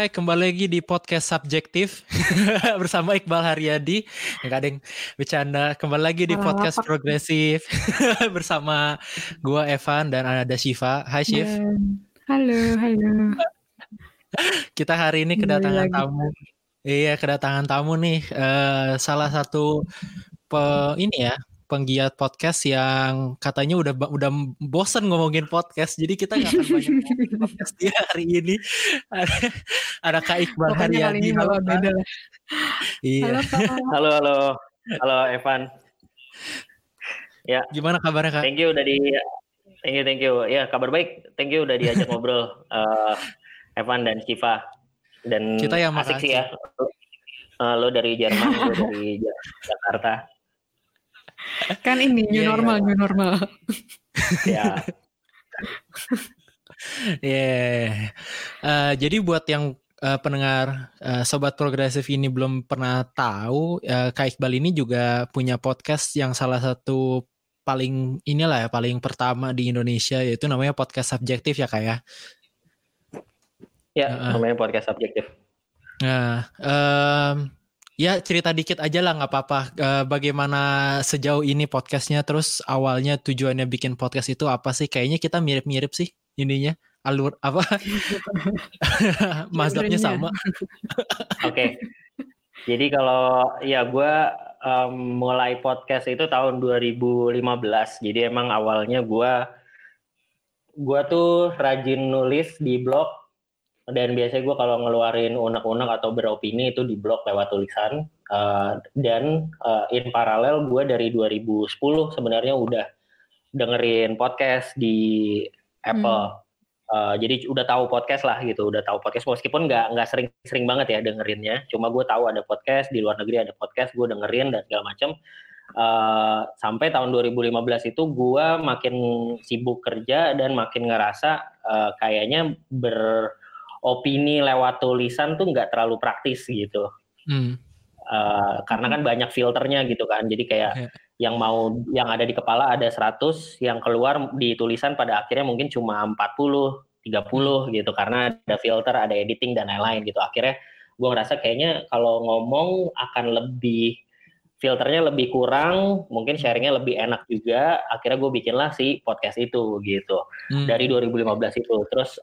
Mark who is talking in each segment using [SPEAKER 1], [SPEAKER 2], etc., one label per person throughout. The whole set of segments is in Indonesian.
[SPEAKER 1] Hai, kembali lagi di podcast subjektif bersama Iqbal Haryadi. Enggak ada yang bercanda. Kembali lagi di podcast progresif bersama gua Evan dan ada Shiva. Hai Shif.
[SPEAKER 2] Halo, halo.
[SPEAKER 1] Kita hari ini kedatangan tamu. Iya, kedatangan tamu nih. Uh, salah satu pe, ini ya penggiat podcast yang katanya udah udah bosen ngomongin podcast. Jadi kita nggak akan banyak podcast dia hari ini. Ada, ada Kak Iqbal Haryadi
[SPEAKER 2] halo beda.
[SPEAKER 1] Iya.
[SPEAKER 3] Halo halo halo. Evan.
[SPEAKER 1] Ya. Gimana kabarnya Kak?
[SPEAKER 3] Thank you udah di thank you thank you. Ya kabar baik. Thank you udah diajak ngobrol uh, Evan dan Siva dan
[SPEAKER 1] kita yang
[SPEAKER 3] asik sih ya. Uh, lo dari Jerman lo dari Jakarta
[SPEAKER 2] kan ini new yeah, normal yeah. new normal.
[SPEAKER 3] Ya.
[SPEAKER 1] Yeah. uh, jadi buat yang uh, pendengar uh, sobat progresif ini belum pernah tahu uh, Kak Iqbal ini juga punya podcast yang salah satu paling inilah ya paling pertama di Indonesia yaitu namanya podcast subjektif ya kak
[SPEAKER 3] ya? Ya uh, namanya podcast subjektif.
[SPEAKER 1] Nah um, Ya cerita dikit aja lah nggak apa-apa. Uh, bagaimana sejauh ini podcastnya? Terus awalnya tujuannya bikin podcast itu apa sih? Kayaknya kita mirip-mirip sih ininya alur apa? Mazhabnya sama.
[SPEAKER 3] Oke. okay. Jadi kalau ya gue um, mulai podcast itu tahun 2015. Jadi emang awalnya gue gue tuh rajin nulis di blog dan biasanya gue kalau ngeluarin unek-unek atau beropini itu di blog lewat tulisan uh, dan uh, in paralel gue dari 2010 sebenarnya udah dengerin podcast di Apple. Hmm. uh, jadi udah tahu podcast lah gitu udah tahu podcast. Meskipun nggak nggak sering-sering banget ya dengerinnya cuma gue tahu ada podcast di luar negeri ada podcast gue dengerin dan segala macam uh, sampai tahun 2015 itu gue makin sibuk kerja dan makin ngerasa uh, kayaknya ber opini lewat tulisan tuh nggak terlalu praktis gitu. Hmm. Uh, karena kan banyak filternya gitu kan. Jadi kayak yeah. yang mau yang ada di kepala ada 100, yang keluar di tulisan pada akhirnya mungkin cuma 40, 30 gitu karena ada filter, ada editing dan lain-lain gitu. Akhirnya gue ngerasa kayaknya kalau ngomong akan lebih filternya lebih kurang, mungkin sharingnya lebih enak juga. Akhirnya gue bikinlah si podcast itu gitu hmm. dari 2015 itu. Terus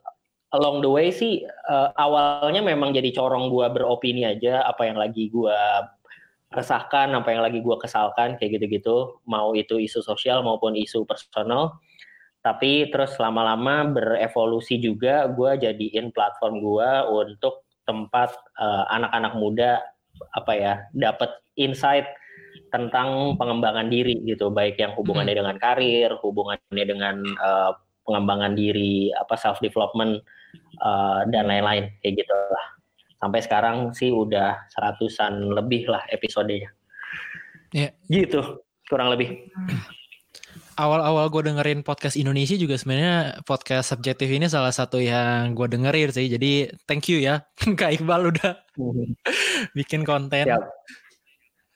[SPEAKER 3] along the way sih uh, awalnya memang jadi corong gue beropini aja apa yang lagi gue resahkan apa yang lagi gue kesalkan kayak gitu-gitu. Mau itu isu sosial maupun isu personal. Tapi terus lama-lama berevolusi juga gue jadiin platform gue untuk tempat anak eh, anak-anak muda apa ya dapat insight tentang pengembangan diri gitu. Baik yang hubungannya hmm. dengan karir hubungannya dengan uh, pengembangan diri apa self development uh, dan lain-lain kayak gitu lah. Sampai sekarang sih udah seratusan lebih lah episodenya.
[SPEAKER 1] Ya.
[SPEAKER 3] Gitu, kurang lebih.
[SPEAKER 1] Awal-awal gue dengerin podcast Indonesia juga sebenarnya podcast subjektif ini salah satu yang gue dengerin sih. Jadi thank you ya Kak Iqbal udah mhm. bikin konten.
[SPEAKER 3] Siap.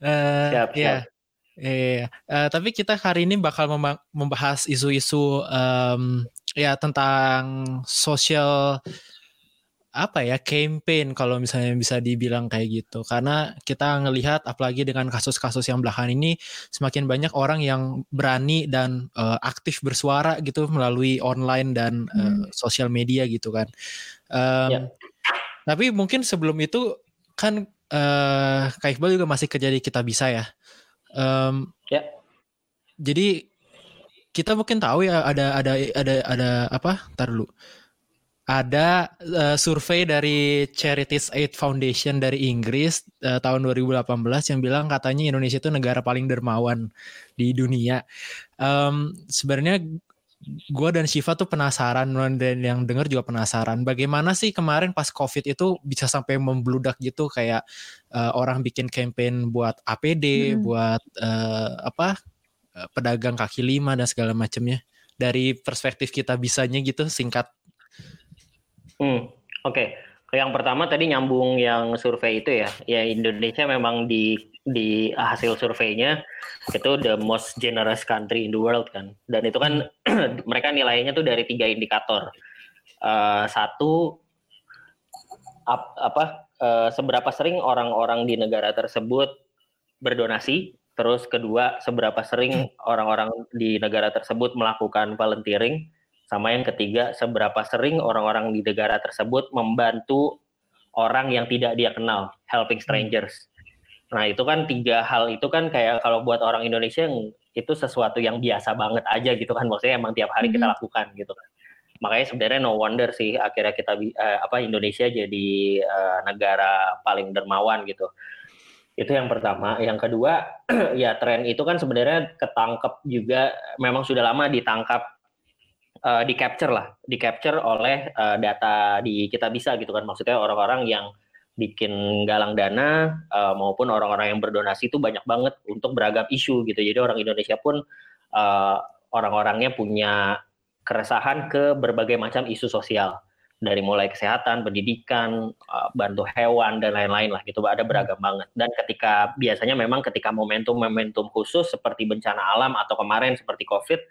[SPEAKER 1] Uh, siap, ya. Iya, uh, tapi kita hari ini bakal membahas isu-isu um, ya tentang sosial apa ya campaign kalau misalnya bisa dibilang kayak gitu. Karena kita ngelihat apalagi dengan kasus-kasus yang belakangan ini semakin banyak orang yang berani dan uh, aktif bersuara gitu melalui online dan uh, sosial media gitu kan. Um, ya. tapi mungkin sebelum itu kan uh, Kak Iqbal juga masih kerja di kita bisa ya um,
[SPEAKER 3] ya
[SPEAKER 1] jadi kita mungkin tahu ya ada ada ada ada apa? Ntar dulu. Ada uh, survei dari Charities Aid Foundation dari Inggris uh, tahun 2018 yang bilang katanya Indonesia itu negara paling dermawan di dunia. Um, Sebenarnya gue dan Shiva tuh penasaran dan yang denger juga penasaran bagaimana sih kemarin pas covid itu bisa sampai membludak gitu kayak uh, orang bikin campaign buat APD hmm. buat uh, apa Eh, pedagang kaki lima dan segala macamnya dari perspektif kita bisanya gitu singkat.
[SPEAKER 3] Hmm, oke. Okay. Yang pertama tadi nyambung yang survei itu ya. Ya Indonesia memang di di hasil surveinya itu the most generous country in the world kan. Dan itu kan mereka nilainya tuh dari tiga indikator. Uh, satu ap, apa uh, seberapa sering orang-orang di negara tersebut berdonasi, terus kedua seberapa sering orang-orang di negara tersebut melakukan volunteering, sama yang ketiga seberapa sering orang-orang di negara tersebut membantu orang yang tidak dia kenal, helping strangers. Nah itu kan tiga hal. Itu kan kayak kalau buat orang Indonesia itu sesuatu yang biasa banget aja gitu kan, maksudnya emang tiap hari kita lakukan gitu kan. Makanya sebenarnya no wonder sih akhirnya kita uh, apa Indonesia jadi uh, negara paling dermawan gitu. Itu yang pertama. Yang kedua ya tren itu kan sebenarnya ketangkep juga. Memang sudah lama ditangkap uh, di capture lah. Di capture oleh uh, data di kita bisa gitu kan. Maksudnya orang-orang yang bikin galang dana uh, maupun orang-orang yang berdonasi itu banyak banget untuk beragam isu gitu. Jadi orang Indonesia pun uh, orang-orangnya punya keresahan ke berbagai macam isu sosial. Dari mulai kesehatan, pendidikan, eh, bantu hewan dan lain-lain lah gitu. Ada beragam banget. Dan ketika biasanya memang ketika momentum-momentum khusus seperti bencana alam atau kemarin seperti Covid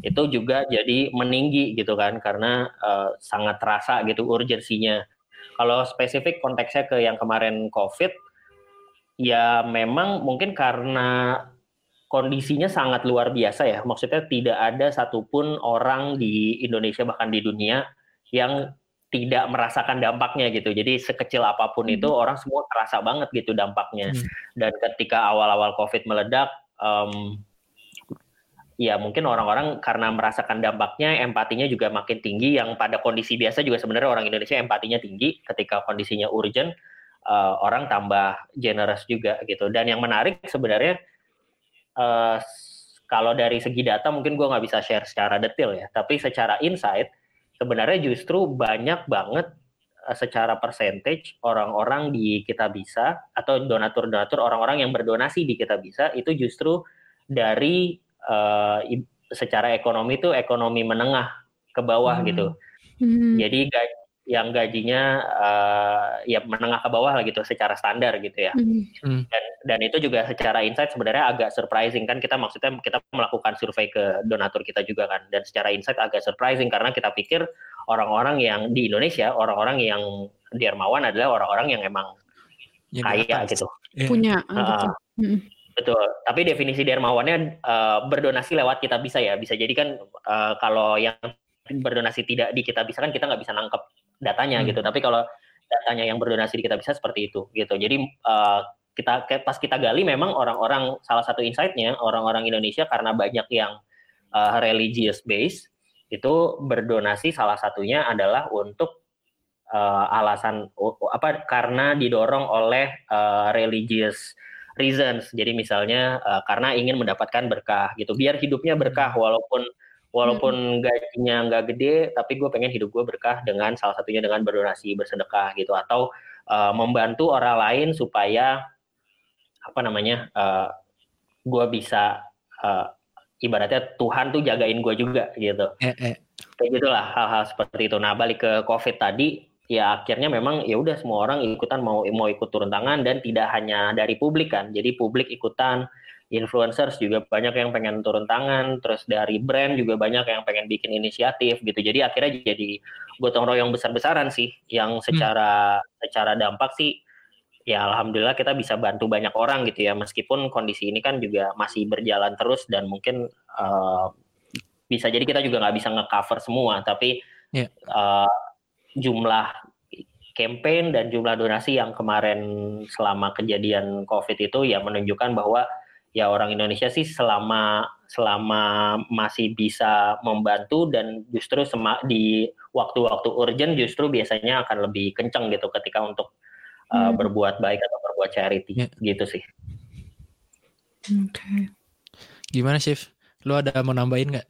[SPEAKER 3] itu juga jadi meninggi gitu kan karena uh, sangat terasa gitu urgensinya. Kalau spesifik konteksnya ke yang kemarin Covid ya memang mungkin karena kondisinya sangat luar biasa ya. Maksudnya tidak ada satupun orang di Indonesia bahkan di dunia yang tidak merasakan dampaknya gitu. Jadi sekecil apa pun hmm. itu orang semua terasa banget gitu dampaknya. Hmm. Dan ketika awal-awal COVID meledak, um, ya mungkin orang-orang karena merasakan dampaknya, empatinya juga makin tinggi. Yang pada kondisi biasa juga sebenarnya orang Indonesia empatinya tinggi. Ketika kondisinya urgent, uh, orang tambah generous juga gitu. Dan yang menarik sebenarnya uh, kalau dari segi data mungkin gue nggak bisa share secara detail ya, tapi secara insight sebenarnya justru banyak banget uh, secara percentage orang-orang di kita bisa atau donatur-donatur orang-orang yang berdonasi di kita bisa itu justru dari uh, secara ekonomi itu ekonomi menengah ke bawah hmm. gitu. Hmm. Jadi yang gajinya uh, ya menengah ke bawah lah gitu secara standar gitu ya. Mm. Dan dan itu juga secara insight sebenarnya agak surprising kan kita maksudnya kita melakukan survei ke donatur kita juga kan dan secara insight agak surprising karena kita pikir orang-orang yang di Indonesia orang-orang yang dermawan adalah orang-orang yang emang ya, kaya gitu.
[SPEAKER 2] Yeah. Punya. Uh,
[SPEAKER 3] betul. Betul. Tapi definisi dermawannya uh, berdonasi lewat kita bisa ya. Bisa jadi kan uh, kalau yang berdonasi tidak di kita bisa kan kita nggak bisa nangkep datanya hmm. gitu. Tapi kalau datanya yang berdonasi di kita bisa seperti itu gitu. Jadi uh, kita pas kita gali memang orang-orang salah satu insightnya orang-orang Indonesia karena banyak yang uh, religious base itu berdonasi salah satunya adalah untuk uh, alasan uh, apa karena didorong oleh uh, religious reasons. Jadi misalnya uh, karena ingin mendapatkan berkah gitu. Biar hidupnya berkah hmm. walaupun walaupun hmm. gajinya nggak gede tapi gue pengen hidup gue berkah dengan salah satunya dengan berdonasi bersedekah gitu atau uh, membantu orang lain supaya apa namanya uh, gue bisa uh, ibaratnya Tuhan tuh jagain gue juga gitu eh, eh. kayak gitulah hal-hal seperti itu nah balik ke COVID tadi ya akhirnya memang ya udah semua orang ikutan mau mau ikut turun tangan dan tidak hanya dari publik kan jadi publik ikutan influencers juga banyak yang pengen turun tangan, terus dari brand juga banyak yang pengen bikin inisiatif gitu. Jadi akhirnya jadi gotong royong besar-besaran sih, yang hmm. secara hmm. secara dampak sih ya alhamdulillah kita bisa bantu banyak orang gitu ya, meskipun kondisi ini kan juga masih berjalan terus dan mungkin uh, bisa jadi kita juga nggak bisa ngecover semua, tapi yeah. Ya. uh, jumlah campaign dan jumlah donasi yang kemarin selama kejadian COVID itu ya menunjukkan bahwa ya orang Indonesia sih selama selama masih bisa membantu dan justru semak di waktu-waktu urgent justru biasanya akan lebih kenceng gitu ketika untuk uh, hmm. berbuat baik atau berbuat charity ya. gitu sih.
[SPEAKER 1] Oke. Okay. Gimana Chef? Lu ada mau nambahin nggak?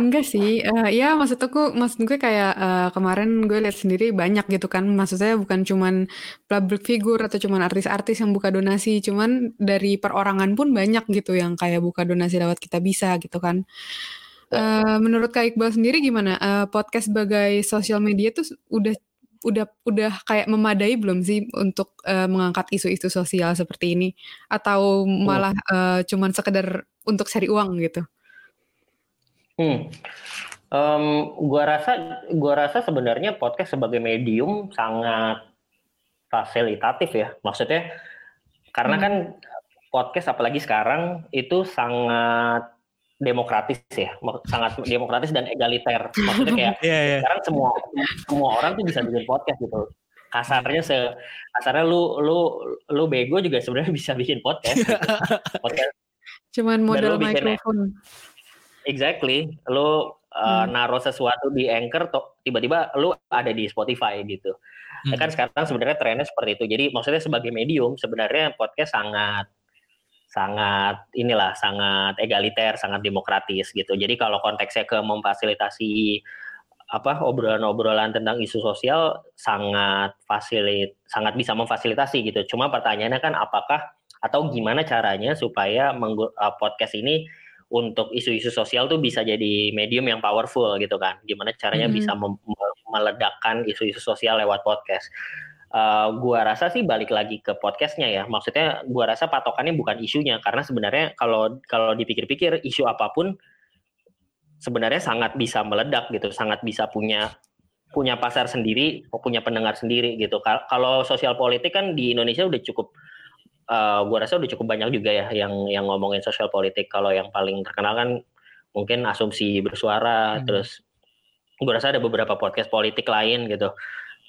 [SPEAKER 2] Enggak sih, uh, ya maksud aku maksud gue kayak, uh, kemarin gue lihat sendiri banyak gitu kan, maksud saya bukan cuman public figure atau cuman artis-artis yang buka donasi, cuman dari perorangan pun banyak gitu yang kayak buka donasi lewat kita bisa gitu kan. Uh, menurut Kak Iqbal sendiri gimana, uh, podcast sebagai sosial media tuh udah udah udah kayak memadai belum sih untuk, uh, mengangkat isu-isu sosial seperti ini? Atau malah, uh, cuman sekedar untuk cari uang gitu?
[SPEAKER 3] Hmm. Um, gua rasa gua rasa sebenarnya podcast sebagai medium sangat fasilitatif ya. Maksudnya karena hmm. kan podcast apalagi sekarang itu sangat demokratis ya, sangat demokratis dan egaliter. Maksudnya kayak yeah, yeah. sekarang semua semua orang tuh bisa bikin podcast gitu. Kasarnya se kasarnya lu lu lu bego juga sebenarnya bisa bikin podcast. Gitu.
[SPEAKER 2] podcast. Cuman modal mikrofon.
[SPEAKER 3] Exactly. Lu uh, hmm. naruh sesuatu di Anchor tiba-tiba lu ada di Spotify gitu. Hmm. Ya kan sekarang sebenarnya trennya seperti itu. Jadi maksudnya sebagai medium sebenarnya podcast sangat sangat inilah sangat egaliter, sangat demokratis gitu. Jadi kalau konteksnya ke memfasilitasi apa obrolan-obrolan tentang isu sosial sangat fasilit sangat bisa memfasilitasi gitu. Cuma pertanyaannya kan apakah atau gimana caranya supaya uh, podcast ini untuk isu-isu sosial tuh bisa jadi medium yang powerful gitu kan. Gimana caranya hmm. bisa meledakkan isu-isu sosial lewat podcast. Uh, gua rasa sih balik lagi ke podcastnya ya. Maksudnya gua rasa patokannya bukan isunya karena sebenarnya kalau kalau dipikir-pikir isu apa pun sebenarnya sangat bisa meledak gitu, sangat bisa punya punya pasar sendiri, punya pendengar sendiri gitu. Kalau sosial politik kan di Indonesia udah cukup uh, gue rasa udah cukup banyak juga ya yang yang ngomongin sosial politik. Kalau yang paling terkenal kan mungkin asumsi bersuara, hmm. terus gue rasa ada beberapa podcast politik lain gitu.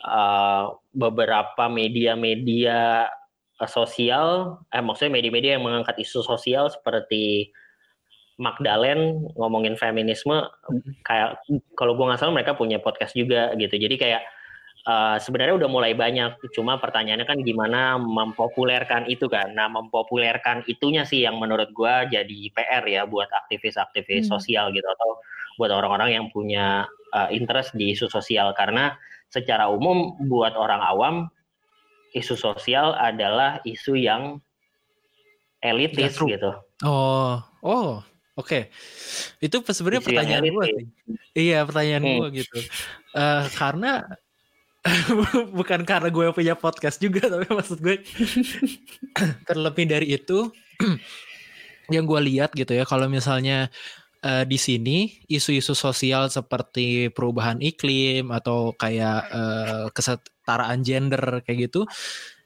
[SPEAKER 3] Uh, beberapa media-media sosial, eh maksudnya media-media yang mengangkat isu sosial seperti Magdalen ngomongin feminisme, hmm. kayak kalau gue nggak salah mereka punya podcast juga gitu. Jadi kayak uh, sebenarnya udah mulai banyak. Cuma pertanyaannya kan gimana mempopulerkan itu kan. Nah, mempopulerkan itunya sih yang menurut gua jadi PR ya buat aktivis-aktivis hmm. sosial gitu atau buat orang-orang yang punya uh, interest di isu sosial karena secara umum buat orang awam isu sosial adalah isu yang elitis ya, gitu.
[SPEAKER 1] Oh, oh, oke. Okay. Itu sebenarnya pertanyaan gue sih. Iya, pertanyaan hmm. gue gitu. Uh, karena bukan karena gue punya podcast juga tapi maksud gue terlebih dari itu yang gue lihat gitu ya kalau misalnya uh, di sini isu-isu sosial seperti perubahan iklim atau kayak uh, kesetaraan gender kayak gitu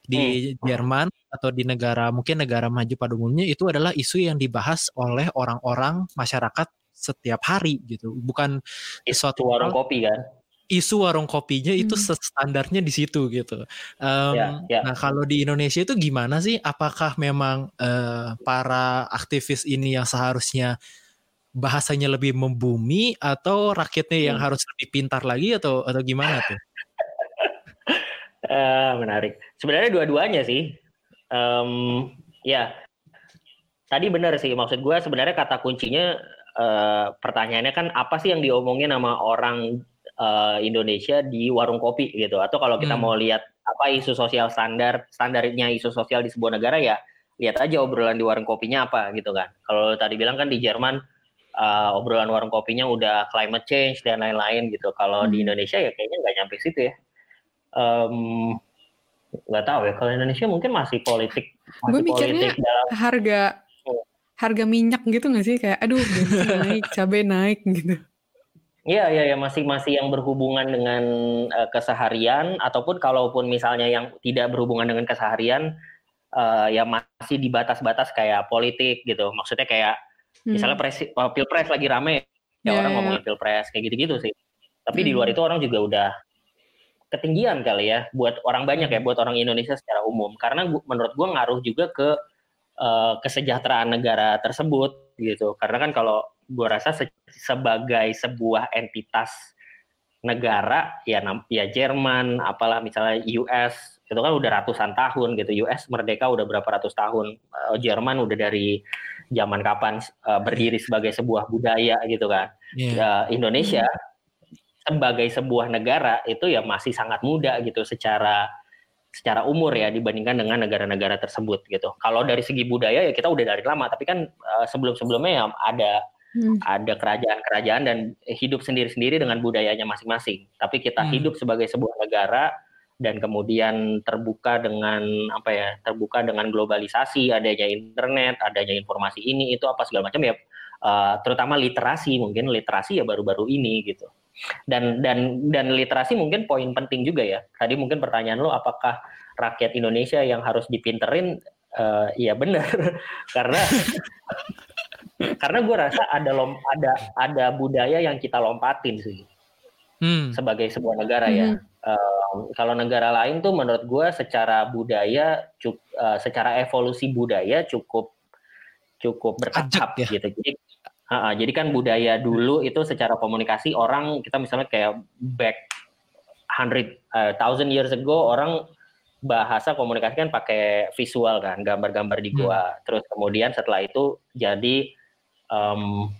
[SPEAKER 1] di hmm. Jerman atau di negara mungkin negara maju pada umumnya itu adalah isu yang dibahas oleh orang-orang masyarakat setiap hari gitu bukan
[SPEAKER 3] suatu warung kopi kan
[SPEAKER 1] isu warung kopinya itu hmm. standarnya di situ gitu. Um, ya, ya. Nah kalau di Indonesia itu gimana sih? Apakah memang uh, para aktivis ini yang seharusnya bahasanya lebih membumi atau rakyatnya yang hmm. harus lebih pintar lagi atau atau gimana tuh?
[SPEAKER 3] uh, menarik. Sebenarnya dua-duanya sih. Um, ya, tadi benar sih. Maksud gue sebenarnya kata kuncinya uh, pertanyaannya kan apa sih yang diomongin sama orang uh, Indonesia di warung kopi gitu. Atau kalau kita hmm. mau lihat apa isu sosial standar standarnya isu sosial di sebuah negara ya lihat aja obrolan di warung kopinya apa gitu kan. Kalau tadi bilang kan di Jerman uh, obrolan warung kopinya udah climate change dan lain-lain gitu. Kalau hmm. di Indonesia ya kayaknya nggak nyampe situ ya. Nggak um, tahu ya kalau Indonesia mungkin masih politik
[SPEAKER 2] masih gue mikirnya politik dalam harga harga minyak gitu nggak sih? Kayak aduh naik cabai naik gitu
[SPEAKER 3] Iya, iya, ya masih masih yang berhubungan dengan uh, keseharian ataupun kalaupun misalnya yang tidak berhubungan dengan keseharian uh, ya masih di batas-batas kayak politik gitu. Maksudnya kayak hmm. misalnya presi, uh, pilpres lagi rame ya yeah, orang yeah. ngomongin pilpres kayak gitu-gitu sih. Tapi hmm. di luar hmm. itu orang juga udah ketinggian kali ya buat orang banyak ya, buat orang Indonesia secara umum. Karena gua, menurut gua ngaruh juga ke uh, kesejahteraan negara tersebut gitu. Karena kan kalau gue rasa se sebagai sebuah entitas negara ya ya Jerman apalah misalnya US itu kan udah ratusan tahun gitu US merdeka udah berapa ratus tahun uh, Jerman udah dari zaman kapan uh, berdiri sebagai sebuah budaya gitu kan yeah. uh, Indonesia sebagai sebuah negara itu ya masih sangat muda gitu secara secara umur ya dibandingkan dengan negara-negara tersebut gitu. Kalau dari segi budaya ya kita udah dari lama, tapi kan uh, sebelum-sebelumnya ya ada Hmm. Ada kerajaan-kerajaan dan hidup sendiri-sendiri dengan budayanya masing-masing. Tapi kita hmm. hidup sebagai sebuah negara dan kemudian terbuka dengan apa ya terbuka dengan globalisasi adanya internet adanya informasi ini itu apa segala macam ya uh, terutama literasi mungkin literasi ya baru-baru ini gitu dan dan dan literasi mungkin poin penting juga ya tadi mungkin pertanyaan lo apakah rakyat Indonesia yang harus dipinterin uh, ya benar karena karena gue rasa ada lom ada ada budaya yang kita lompatin sih hmm. sebagai sebuah negara ya hmm. Uh, kalau negara lain tuh menurut gue secara budaya, cuk, uh, secara evolusi budaya cukup cukup bertahap ya? gitu. Jadi uh, jadi kan budaya dulu itu secara komunikasi orang kita misalnya kayak back hundred uh, thousand years ago orang bahasa komunikasi kan pakai visual kan gambar-gambar di gua. Hmm. Terus kemudian setelah itu jadi um,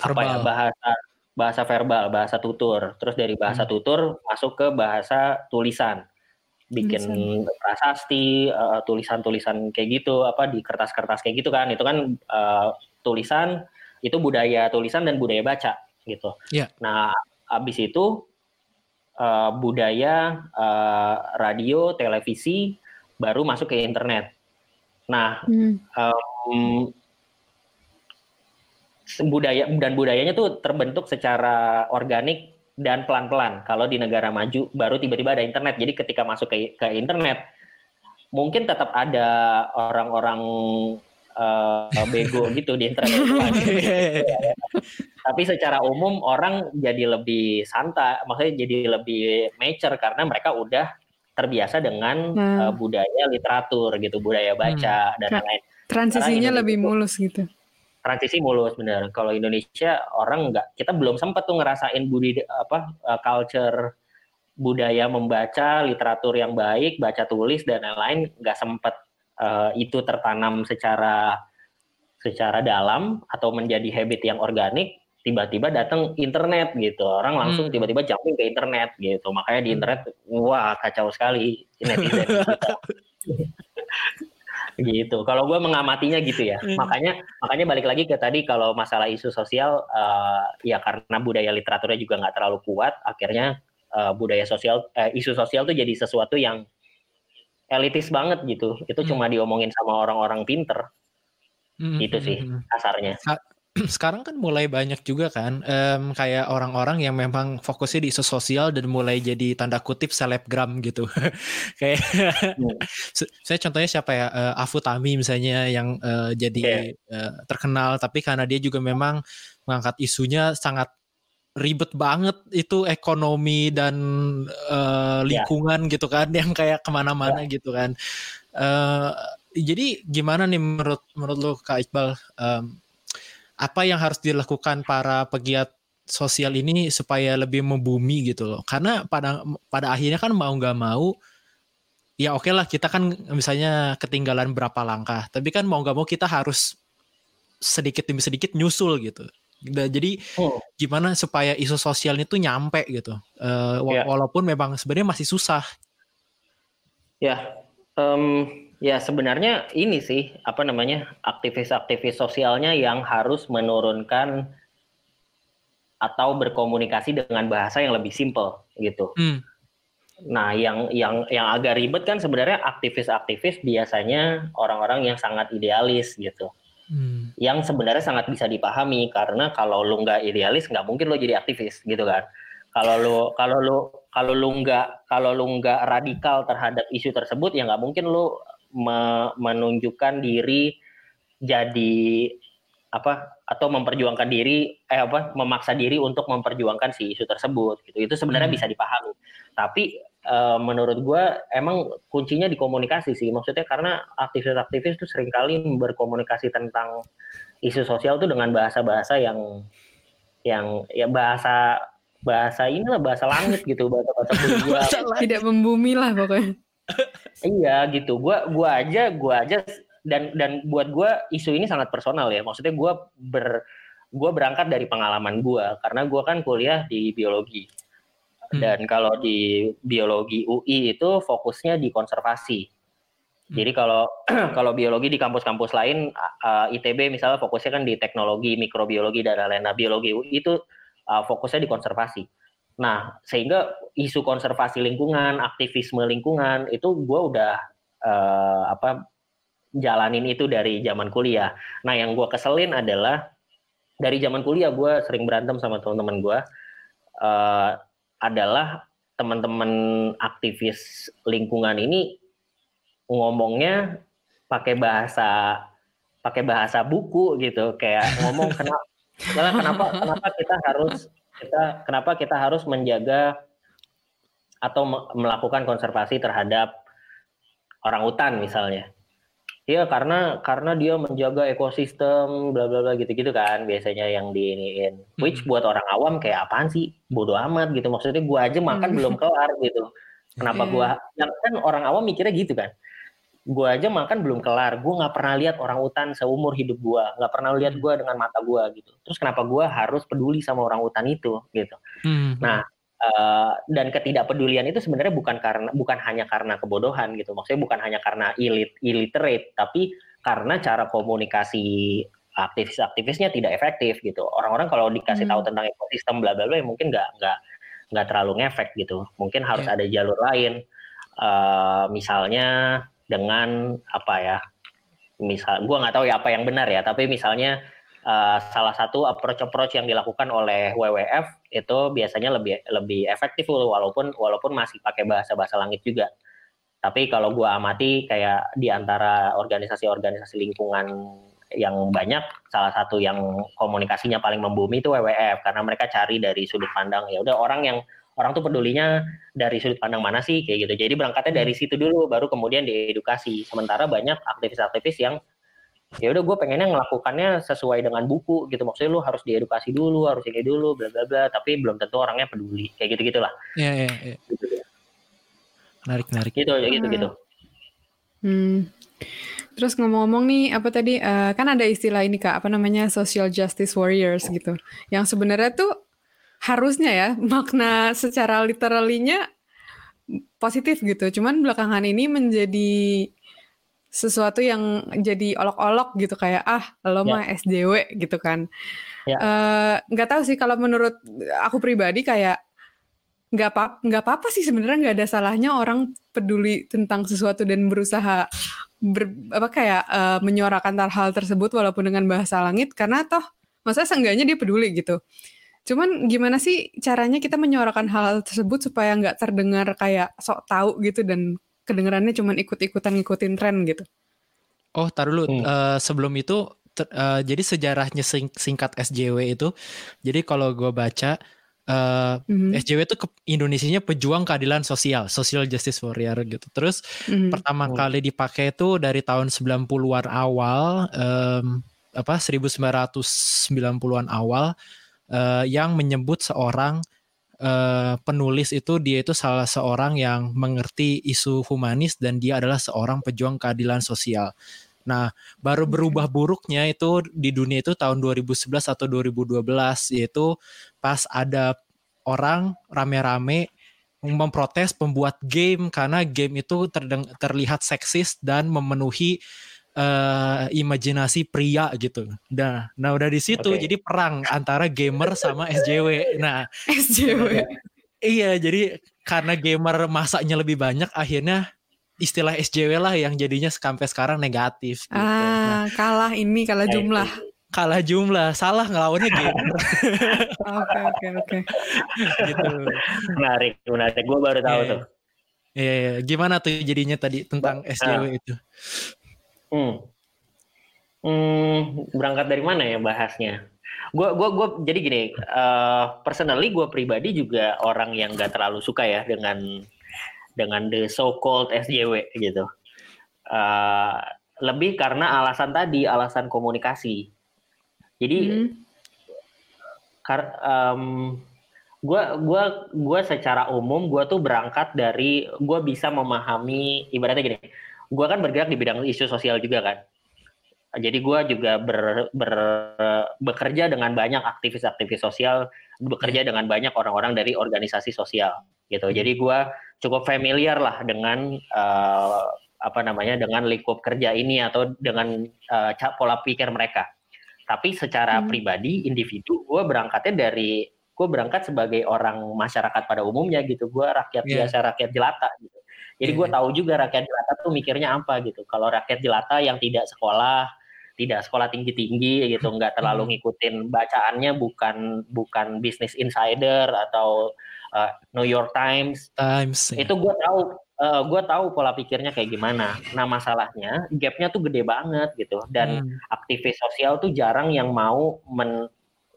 [SPEAKER 3] apa ya bahasa bahasa verbal, bahasa tutur. Terus dari bahasa hmm. tutur masuk ke bahasa tulisan. Bikin tulisan. prasasti, uh, tulisan-tulisan kayak gitu apa di kertas-kertas kayak gitu kan. Itu kan uh, tulisan itu budaya tulisan dan budaya baca gitu. Yeah. Nah, habis itu uh, budaya uh, radio, televisi baru masuk ke internet. Nah, hmm. um, budaya dan budayanya tuh terbentuk secara organik dan pelan-pelan. Kalau di negara maju baru tiba-tiba ada internet. Jadi ketika masuk ke ke internet mungkin tetap ada orang-orang uh, bego gitu di internet. Tapi secara umum orang jadi lebih santai, maksudnya jadi lebih mature karena mereka udah terbiasa dengan hmm. uh, budaya literatur gitu, budaya baca hmm. dan lain-lain.
[SPEAKER 2] Transisinya lebih mulus gitu
[SPEAKER 3] transisi mulus bener. Kalau Indonesia orang nggak, kita belum sempat tuh ngerasain budi apa uh, culture budaya membaca literatur yang baik, baca tulis dan lain-lain nggak sempat uh, itu tertanam secara secara dalam atau menjadi habit yang organik tiba-tiba datang internet gitu orang langsung hmm. tiba-tiba jumping ke internet gitu makanya di hmm. internet wah kacau sekali netizen gitu. Kalau gue mengamatinya gitu ya. Hmm. Makanya makanya balik lagi ke tadi kalau masalah isu sosial uh, ya karena budaya literaturnya juga nggak terlalu kuat, akhirnya uh, budaya sosial uh, isu sosial tuh jadi sesuatu yang elitis banget gitu. Itu hmm. cuma diomongin sama orang-orang pinter. Hmm. Itu sih hmm. kasarnya.
[SPEAKER 1] sekarang kan mulai banyak juga kan um, kayak orang-orang yang memang fokusnya di isu sosial dan mulai jadi tanda kutip selebgram gitu kayak hmm. saya contohnya siapa ya uh, Afu Tami misalnya yang uh, jadi yeah. uh, terkenal tapi karena dia juga memang mengangkat isunya sangat ribet banget itu ekonomi dan uh, lingkungan yeah. gitu kan yang kayak ke mana-mana yeah. gitu kan. Uh, jadi gimana nih menurut menurut lo Kak Iqbal? Um, apa yang harus dilakukan para pegiat sosial ini supaya lebih membumi gitu loh? Karena pada pada akhirnya kan mau nggak mau ya oke okay lah kita kan misalnya ketinggalan berapa langkah. Tapi kan mau nggak mau kita harus sedikit demi sedikit nyusul gitu jadi oh. gimana supaya isu sosial itu nyampe gitu uh, yeah. walaupun memang sebenarnya masih susah
[SPEAKER 3] ya yeah. um, Ya sebenarnya ini sih apa namanya aktivis-aktivis sosialnya yang harus menurunkan atau berkomunikasi dengan bahasa yang lebih simple gitu. Hmm. Nah yang yang yang agak ribet kan sebenarnya aktivis-aktivis biasanya orang-orang yang sangat idealis gitu. Hmm. Yang sebenarnya sangat bisa dipahami karena kalau lu nggak idealis nggak mungkin lo jadi aktivis gitu kan. Kalau lu kalau lu kalau lu nggak kalau lu nggak radikal terhadap isu tersebut ya nggak mungkin lu me menunjukkan diri jadi apa atau memperjuangkan diri eh apa memaksa diri untuk memperjuangkan si isu tersebut gitu itu sebenarnya hmm. bisa dipahami tapi e, menurut gue emang kuncinya di komunikasi sih. Maksudnya karena aktivis-aktivis itu sering kali berkomunikasi tentang isu sosial tuh dengan bahasa-bahasa yang yang ya bahasa bahasa inilah bahasa langit gitu bahasa bahasa
[SPEAKER 2] tidak membumi lah pokoknya.
[SPEAKER 3] Iya gitu. Gua gua aja gua aja dan dan buat gua isu ini sangat personal ya. Maksudnya gua ber gua berangkat dari pengalaman gua. Karena gua kan kuliah di biologi hmm. dan kalau di biologi UI itu fokusnya di konservasi hmm. jadi kalau kalau biologi di kampus-kampus lain uh, ITB misalnya fokusnya kan di teknologi mikrobiologi dan lain-lain nah biologi UI itu uh, fokusnya di konservasi Nah, sehingga isu konservasi lingkungan, aktivisme lingkungan itu gue udah uh, apa jalanin itu dari zaman kuliah. Nah, yang gue keselin adalah dari zaman kuliah gue sering berantem sama teman-teman gue uh, adalah teman-teman aktivis lingkungan ini ngomongnya pakai bahasa pakai bahasa buku gitu. Kayak ngomong kenapa kenapa kenapa kita harus kita kenapa kita harus menjaga atau melakukan konservasi terhadap orang hutan misalnya Iya karena karena dia menjaga ekosistem bla bla bla gitu-gitu kan biasanya yang diiniin. Hmm. Which buat orang awam kayak apaan sih? Bodoh amat gitu. Maksudnya gua aja makan hmm. belum kelar gitu. Kenapa yeah. gua yang kan orang awam mikirnya gitu kan. Gua aja makan belum kelar. Gua nggak pernah lihat orang hutan seumur hidup gua. nggak pernah lihat gua dengan mata gua gitu. Terus kenapa gua harus peduli sama orang hutan itu gitu. Hmm. Nah, Uh, dan ketidakpedulian itu sebenarnya bukan karena bukan hanya karena kebodohan gitu maksudnya bukan hanya karena ilit illiterate tapi karena cara komunikasi aktivis-aktivisnya tidak efektif gitu orang-orang kalau dikasih hmm. tahu tentang ekosistem bla bla bla ya mungkin nggak nggak nggak terlalu ngefek gitu mungkin harus yeah. ada jalur lain uh, misalnya dengan apa ya misal gue nggak tahu ya apa yang benar ya tapi misalnya uh, salah satu approach-approach yang dilakukan oleh WWF itu biasanya lebih lebih efektif walaupun walaupun masih pakai bahasa-bahasa langit juga. Tapi kalau gua amati kayak di antara organisasi-organisasi lingkungan yang banyak, salah satu yang komunikasinya paling membumi itu WWF karena mereka cari dari sudut pandang ya udah orang yang orang tuh pedulinya dari sudut pandang mana sih kayak gitu. Jadi berangkatnya dari situ dulu baru kemudian diedukasi. Sementara banyak aktivis-aktivis yang ya udah gue pengennya ngelakukannya sesuai dengan buku gitu. Maksudnya lu harus diedukasi dulu harus ini dulu bla bla bla tapi belum tentu orangnya peduli kayak gitu gitulah
[SPEAKER 1] iya iya. Ya. gitu, menarik menarik.
[SPEAKER 3] Gitu ya gitu gitu.
[SPEAKER 2] Hmm. terus ngomong-ngomong nih apa tadi uh, kan ada istilah ini kak apa namanya social justice warriors gitu. Yang sebenarnya tuh harusnya ya makna secara literalinya positif gitu. Cuman belakangan ini menjadi sesuatu yang jadi olok-olok gitu kayak ah lo ya. mah SJW gitu kan ya. uh, nggak tahu sih kalau menurut aku pribadi kayak nggak apa nggak apa-apa sih sebenarnya nggak ada salahnya orang peduli tentang sesuatu dan berusaha ber, apa kayak uh, menyuarakan hal tersebut walaupun dengan bahasa langit karena toh masa seenggaknya dia peduli gitu cuman gimana sih caranya kita menyuarakan hal tersebut supaya nggak terdengar kayak sok tahu gitu dan kedengarannya cuma ikut-ikutan ngikutin tren gitu.
[SPEAKER 1] Oh, taruh dulu. Hmm. Uh, sebelum itu, ter, uh, jadi sejarahnya sing, singkat SJW itu, jadi kalau gue baca, uh, mm-hmm. SJW itu ke Indonesianya pejuang keadilan sosial, social justice warrior gitu. Terus mm-hmm. pertama oh. kali dipakai itu dari tahun 90-an awal, um, apa 1990-an awal, uh, yang menyebut seorang uh, penulis itu dia itu salah seorang yang mengerti isu humanis dan dia adalah seorang pejuang keadilan sosial. Nah, baru berubah buruknya itu di dunia itu tahun 2011 atau 2012 yaitu pas ada orang rame-rame memprotes pembuat game karena game itu terlihat seksis dan memenuhi uh, imajinasi pria gitu. Nah, nah udah di situ okay. jadi perang antara gamer sama SJW. Nah,
[SPEAKER 2] SJW.
[SPEAKER 1] Iya, jadi karena gamer masaknya lebih banyak akhirnya istilah SJW lah yang jadinya sampai sekarang negatif
[SPEAKER 2] gitu. Ah, nah, kalah ini kalah nah, jumlah.
[SPEAKER 1] Kalah jumlah, salah ngelawannya gamer.
[SPEAKER 2] Oke, oke, oke.
[SPEAKER 3] Gitu. Menarik, menarik. Gue baru tahu yeah. tuh.
[SPEAKER 1] Iya, yeah, gimana tuh jadinya tadi tentang SJW nah, itu?
[SPEAKER 3] Hmm. Hmm, berangkat dari mana ya bahasnya? Gue gua gua jadi gini, uh, personally gue pribadi juga orang yang gak terlalu suka ya dengan dengan the so called SJW gitu. Uh, lebih karena alasan tadi, alasan komunikasi. Jadi hmm. kar, um, gua gua gua secara umum gue tuh berangkat dari gue bisa memahami ibaratnya gini gue kan bergerak di bidang isu sosial juga kan. Jadi gue juga ber, ber, bekerja dengan banyak aktivis-aktivis sosial, bekerja dengan banyak orang-orang dari organisasi sosial gitu. Hmm. Jadi gue cukup familiar lah dengan uh, apa namanya dengan lingkup kerja ini atau dengan uh, pola pikir mereka. Tapi secara hmm. pribadi, individu, gue berangkatnya dari gue berangkat sebagai orang masyarakat pada umumnya gitu. Gue rakyat yeah. biasa, rakyat jelata gitu. Jadi gue iya. tahu juga rakyat jelata tuh mikirnya apa gitu. Kalau rakyat jelata yang tidak sekolah, tidak sekolah tinggi tinggi gitu nggak terlalu
[SPEAKER 1] Hmm.
[SPEAKER 3] ngikutin bacaannya bukan bukan Business Insider atau uh, New York Times
[SPEAKER 1] Times. ya.
[SPEAKER 3] itu gue tahu eh, gue tahu pola pikirnya kayak gimana nah masalahnya gapnya tuh gede banget gitu dan
[SPEAKER 1] Hmm.
[SPEAKER 3] aktivis sosial tuh jarang yang mau men-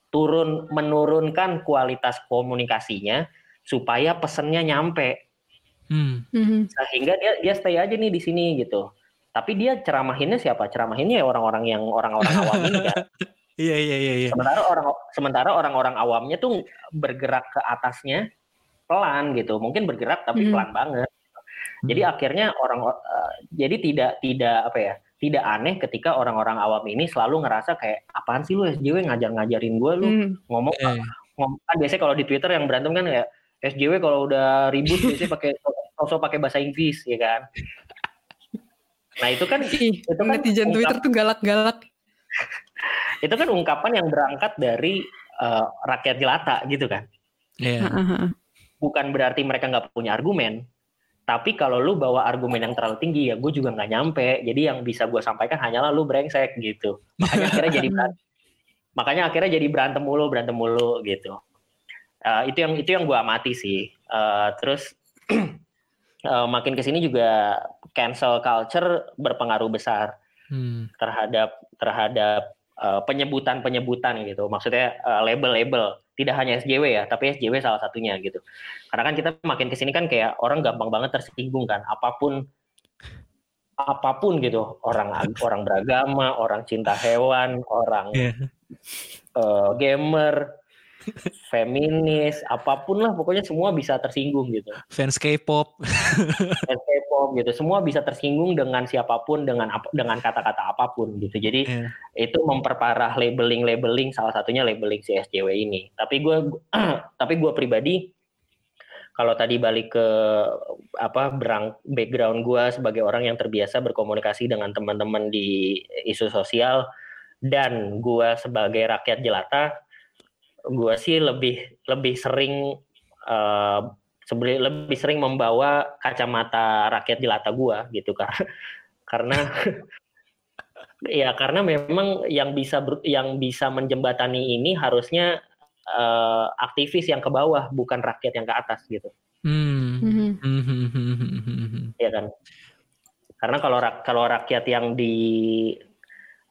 [SPEAKER 3] turun menurunkan kualitas komunikasinya supaya pesennya nyampe
[SPEAKER 1] Hmm.
[SPEAKER 2] Mhm.
[SPEAKER 3] sehingga dia dia stay aja nih di sini gitu tapi dia ceramahinnya siapa ceramahinnya ya orang-orang yang orang-orang awam ini kan
[SPEAKER 1] Iya iya iya iya.
[SPEAKER 3] sementara orang sementara orang-orang awamnya tuh bergerak ke atasnya pelan gitu mungkin bergerak tapi
[SPEAKER 2] Hmm.
[SPEAKER 3] pelan banget jadi akhirnya orang eh, jadi tidak tidak apa ya tidak aneh ketika orang-orang awam ini selalu ngerasa kayak apaan sih lu SJW ngajar-ngajarin gue lu
[SPEAKER 2] Hmm.
[SPEAKER 3] ngomong
[SPEAKER 1] Eh,
[SPEAKER 3] ngomong kan biasanya kalau di Twitter yang berantem kan kayak SJW kalau udah ribut biasanya pakai sosok pakai bahasa Inggris ya kan? Nah itu kan
[SPEAKER 2] Ih,
[SPEAKER 3] itu kan
[SPEAKER 2] netizen
[SPEAKER 3] ungkap-
[SPEAKER 2] Twitter tuh galak-galak.
[SPEAKER 3] itu kan ungkapan yang berangkat dari eh, rakyat jelata gitu kan?
[SPEAKER 1] Iya.
[SPEAKER 2] Heeh.
[SPEAKER 3] bukan berarti mereka nggak punya argumen tapi kalau lu bawa argumen yang terlalu tinggi ya gue juga nggak nyampe. Jadi yang bisa gue sampaikan hanyalah lu brengsek gitu. Makanya akhirnya jadi berantem. Makanya akhirnya jadi berantem mulu berantem mulu gitu. Eh, itu yang itu yang gue amati sih. Eh, terus eh, makin ke sini juga cancel culture berpengaruh besar
[SPEAKER 1] Hmm.
[SPEAKER 3] terhadap terhadap eh, penyebutan-penyebutan gitu. Maksudnya eh, label-label. Tidak hanya SJW ya, tapi SJW salah satunya gitu. Karena kan kita makin ke sini kan kayak orang gampang banget tersinggung kan. Apa pun apa pun gitu. Orang orang beragama, orang cinta hewan, orang
[SPEAKER 1] Iya.
[SPEAKER 3] eh, gamer, feminis, apa pun lah pokoknya semua bisa tersinggung gitu.
[SPEAKER 1] Fans K-pop.
[SPEAKER 3] Dan K-pop gitu, semua bisa tersinggung dengan siapa pun dengan ap- dengan kata-kata apa pun gitu. Jadi
[SPEAKER 1] Iya.
[SPEAKER 3] itu memperparah labeling-labeling salah satunya labeling si SJW ini. Tapi gue tapi gue pribadi kalau tadi balik ke apa berang background gue sebagai orang yang terbiasa berkomunikasi dengan teman-teman di isu sosial dan gue sebagai rakyat jelata, gue sih lebih lebih sering eh, sebeli- lebih sering membawa kacamata rakyat jelata gue gitu kan karena ya karena memang yang bisa ber- yang bisa menjembatani ini harusnya eh, aktivis yang ke bawah bukan rakyat yang ke atas gitu.
[SPEAKER 1] Hmm.
[SPEAKER 3] Ya kan? Karena kalau kalau rakyat yang di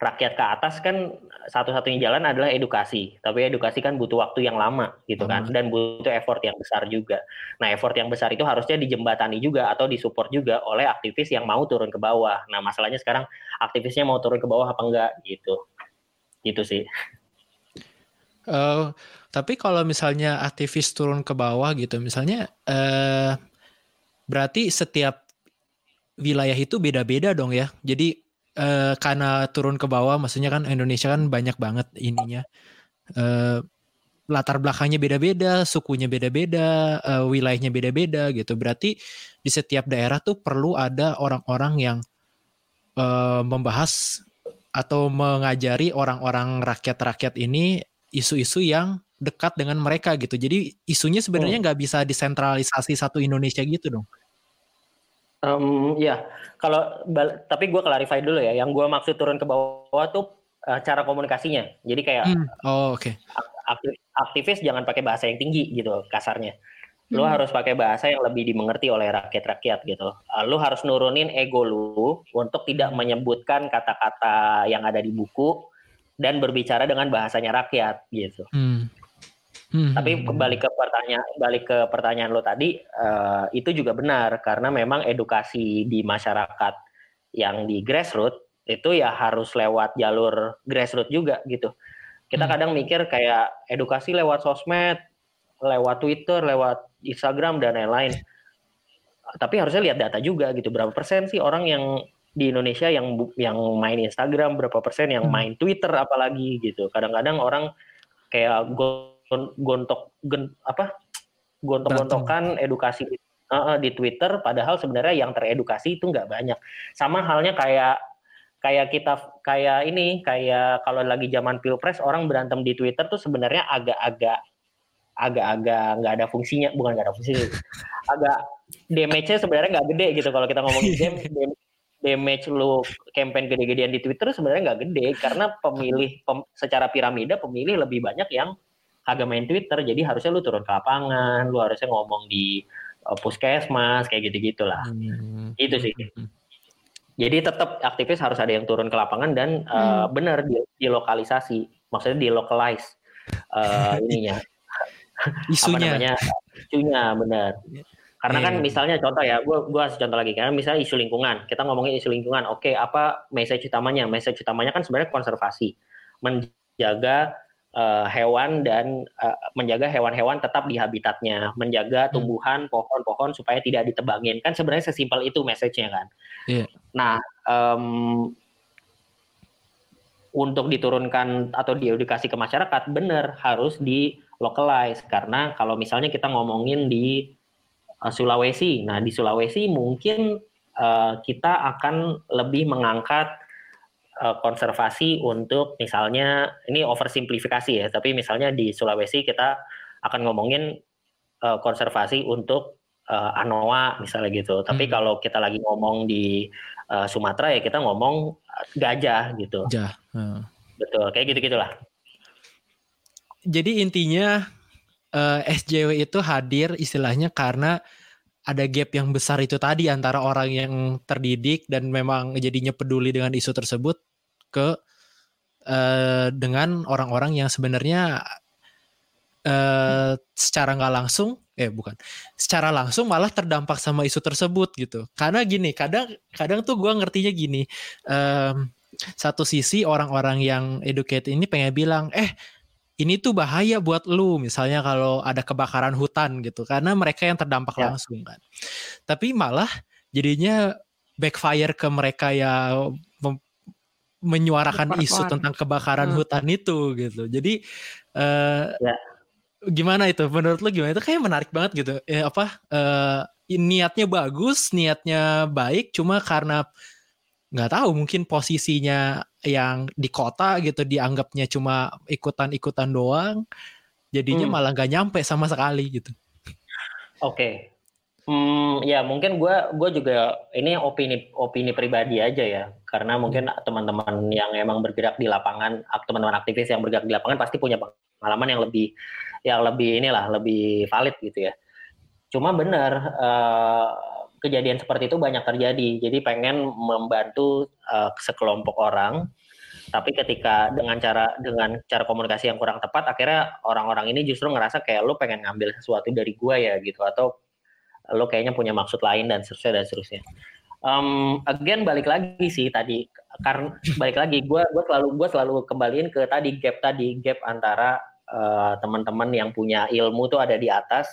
[SPEAKER 3] rakyat ke atas kan satu-satunya jalan adalah edukasi. Tapi edukasi kan butuh waktu yang lama gitu kan dan butuh effort yang besar juga. Nah effort yang besar itu harusnya dijembatani juga atau disupport juga oleh aktivis yang mau turun ke bawah. Nah masalahnya sekarang aktivisnya mau turun ke bawah apa enggak gitu. Gitu sih.
[SPEAKER 1] Eh, tapi kalau misalnya aktivis turun ke bawah gitu, misalnya eh berarti setiap wilayah itu beda-beda dong ya. Jadi eh, karena turun ke bawah, maksudnya kan Indonesia kan banyak banget ininya. Eh, latar belakangnya beda-beda, sukunya beda-beda, eh, wilayahnya beda-beda gitu. Berarti di setiap daerah tuh perlu ada orang-orang yang eh, membahas atau mengajari orang-orang rakyat-rakyat ini isu-isu yang dekat dengan mereka gitu. Jadi isunya sebenarnya nggak bisa disentralisasi satu Indonesia gitu dong.
[SPEAKER 3] Em, ya kalau tapi gue clarify dulu ya yang gue maksud turun ke bawah tuh eh, cara komunikasinya jadi kayak
[SPEAKER 1] Hmm. Oh oke.
[SPEAKER 3] aktif- aktivis jangan pakai bahasa yang tinggi gitu kasarnya. Lu
[SPEAKER 2] Hmm.
[SPEAKER 3] harus pakai bahasa yang lebih dimengerti oleh rakyat-rakyat gitu. Uh, Lu harus nurunin ego lu untuk tidak menyebutkan kata-kata yang ada di buku dan berbicara dengan bahasanya rakyat gitu.
[SPEAKER 1] Hmm. Hmm,
[SPEAKER 3] Tapi
[SPEAKER 1] hmm,
[SPEAKER 3] kembali ke pertanyaan balik ke pertanyaan lo tadi eh, itu juga benar karena memang edukasi di masyarakat yang di grassroots itu ya harus lewat jalur grassroots juga gitu. Kita
[SPEAKER 1] Hmm.
[SPEAKER 3] kadang mikir kayak edukasi lewat sosmed, lewat Twitter, lewat Instagram dan lain-lain. Tapi harusnya lihat data juga gitu berapa persen sih orang yang di Indonesia yang yang main Instagram, berapa persen yang
[SPEAKER 1] Hmm.
[SPEAKER 3] main Twitter apalagi gitu. Kadang-kadang orang kayak gon- gontok gen- apa? Gontok-gontokan edukasi. Uh, di Twitter padahal sebenarnya yang teredukasi itu nggak banyak. Sama halnya kayak kayak kita kayak ini kayak kalau lagi zaman pilpres orang berantem di Twitter tuh sebenarnya agak-agak agak-agak nggak ada fungsinya. Bukan nggak ada fungsinya agak damage-nya sebenarnya nggak gede gitu kalau kita ngomongin game dam- damage lu campaign gede-gedean di Twitter sebenarnya nggak gede. Karena pemilih pem, secara piramida pemilih lebih banyak yang kagak main Twitter jadi harusnya lu turun ke lapangan lu harusnya ngomong di uh, puskesmas kayak gitu gitulah hmm. itu sih hmm. jadi tetap aktivis harus ada yang turun ke lapangan dan uh, hmm. benar di, di lokalisasi maksudnya di localize uh, ininya
[SPEAKER 1] isunya
[SPEAKER 3] apa namanya isunya benar karena kan iya. misalnya contoh ya, gue gua kasih contoh lagi karena misalnya isu lingkungan, kita ngomongin isu lingkungan, oke apa message utamanya? Message utamanya kan sebenarnya konservasi, menjaga uh, hewan dan uh, menjaga hewan-hewan tetap di habitatnya, menjaga hmm. tumbuhan, pohon-pohon supaya tidak ditebangin. Kan sebenarnya sesimpel itu message-nya kan. Yeah. Nah, um, untuk diturunkan atau diedukasi ke masyarakat, benar harus di localize karena kalau misalnya kita ngomongin di uh, Sulawesi. Nah, di Sulawesi mungkin uh, kita akan lebih mengangkat uh, konservasi untuk misalnya ini oversimplifikasi ya, tapi misalnya di Sulawesi kita akan ngomongin uh, konservasi untuk uh, anoa misalnya gitu. Tapi hmm. kalau kita lagi ngomong di uh, Sumatera ya kita ngomong gajah gitu.
[SPEAKER 1] Gajah. Hmm.
[SPEAKER 3] Betul, kayak gitu-gitulah.
[SPEAKER 1] Jadi intinya uh, eh, SJW itu hadir istilahnya karena ada gap yang besar itu tadi antara orang yang terdidik dan memang jadinya peduli dengan isu tersebut ke uh, dengan orang-orang yang sebenarnya uh, secara nggak langsung eh bukan secara langsung malah terdampak sama isu tersebut gitu. Karena gini kadang kadang tuh gue ngertinya gini um, satu sisi orang-orang yang educate ini pengen bilang eh ini tuh bahaya buat lu misalnya kalau ada kebakaran hutan gitu karena mereka yang terdampak ya. langsung kan. Tapi malah jadinya backfire ke mereka ya menyuarakan isu tentang kebakaran hmm. hutan itu gitu. Jadi uh, ya. gimana itu menurut lu gimana itu kayak menarik banget gitu. Ya apa uh, niatnya bagus, niatnya baik cuma karena nggak tahu mungkin posisinya yang di kota gitu dianggapnya cuma ikutan-ikutan doang jadinya hmm. malah nggak nyampe sama sekali gitu.
[SPEAKER 3] Oke. Okay. Hmm, ya mungkin gue gue juga ini opini opini pribadi aja ya karena mungkin teman-teman yang emang bergerak di lapangan teman-teman aktivis yang bergerak di lapangan pasti punya pengalaman yang lebih yang lebih inilah lebih valid gitu ya. Cuma benar uh, kejadian seperti itu banyak terjadi. Jadi pengen membantu uh, sekelompok orang, tapi ketika dengan cara dengan cara komunikasi yang kurang tepat, akhirnya orang-orang ini justru ngerasa kayak lo pengen ngambil sesuatu dari gua ya gitu, atau lo kayaknya punya maksud lain dan seterusnya dan seterusnya. Um, again balik lagi sih tadi karena balik lagi gue gue selalu gue selalu kembaliin ke tadi gap tadi gap antara uh, teman-teman yang punya ilmu tuh ada di atas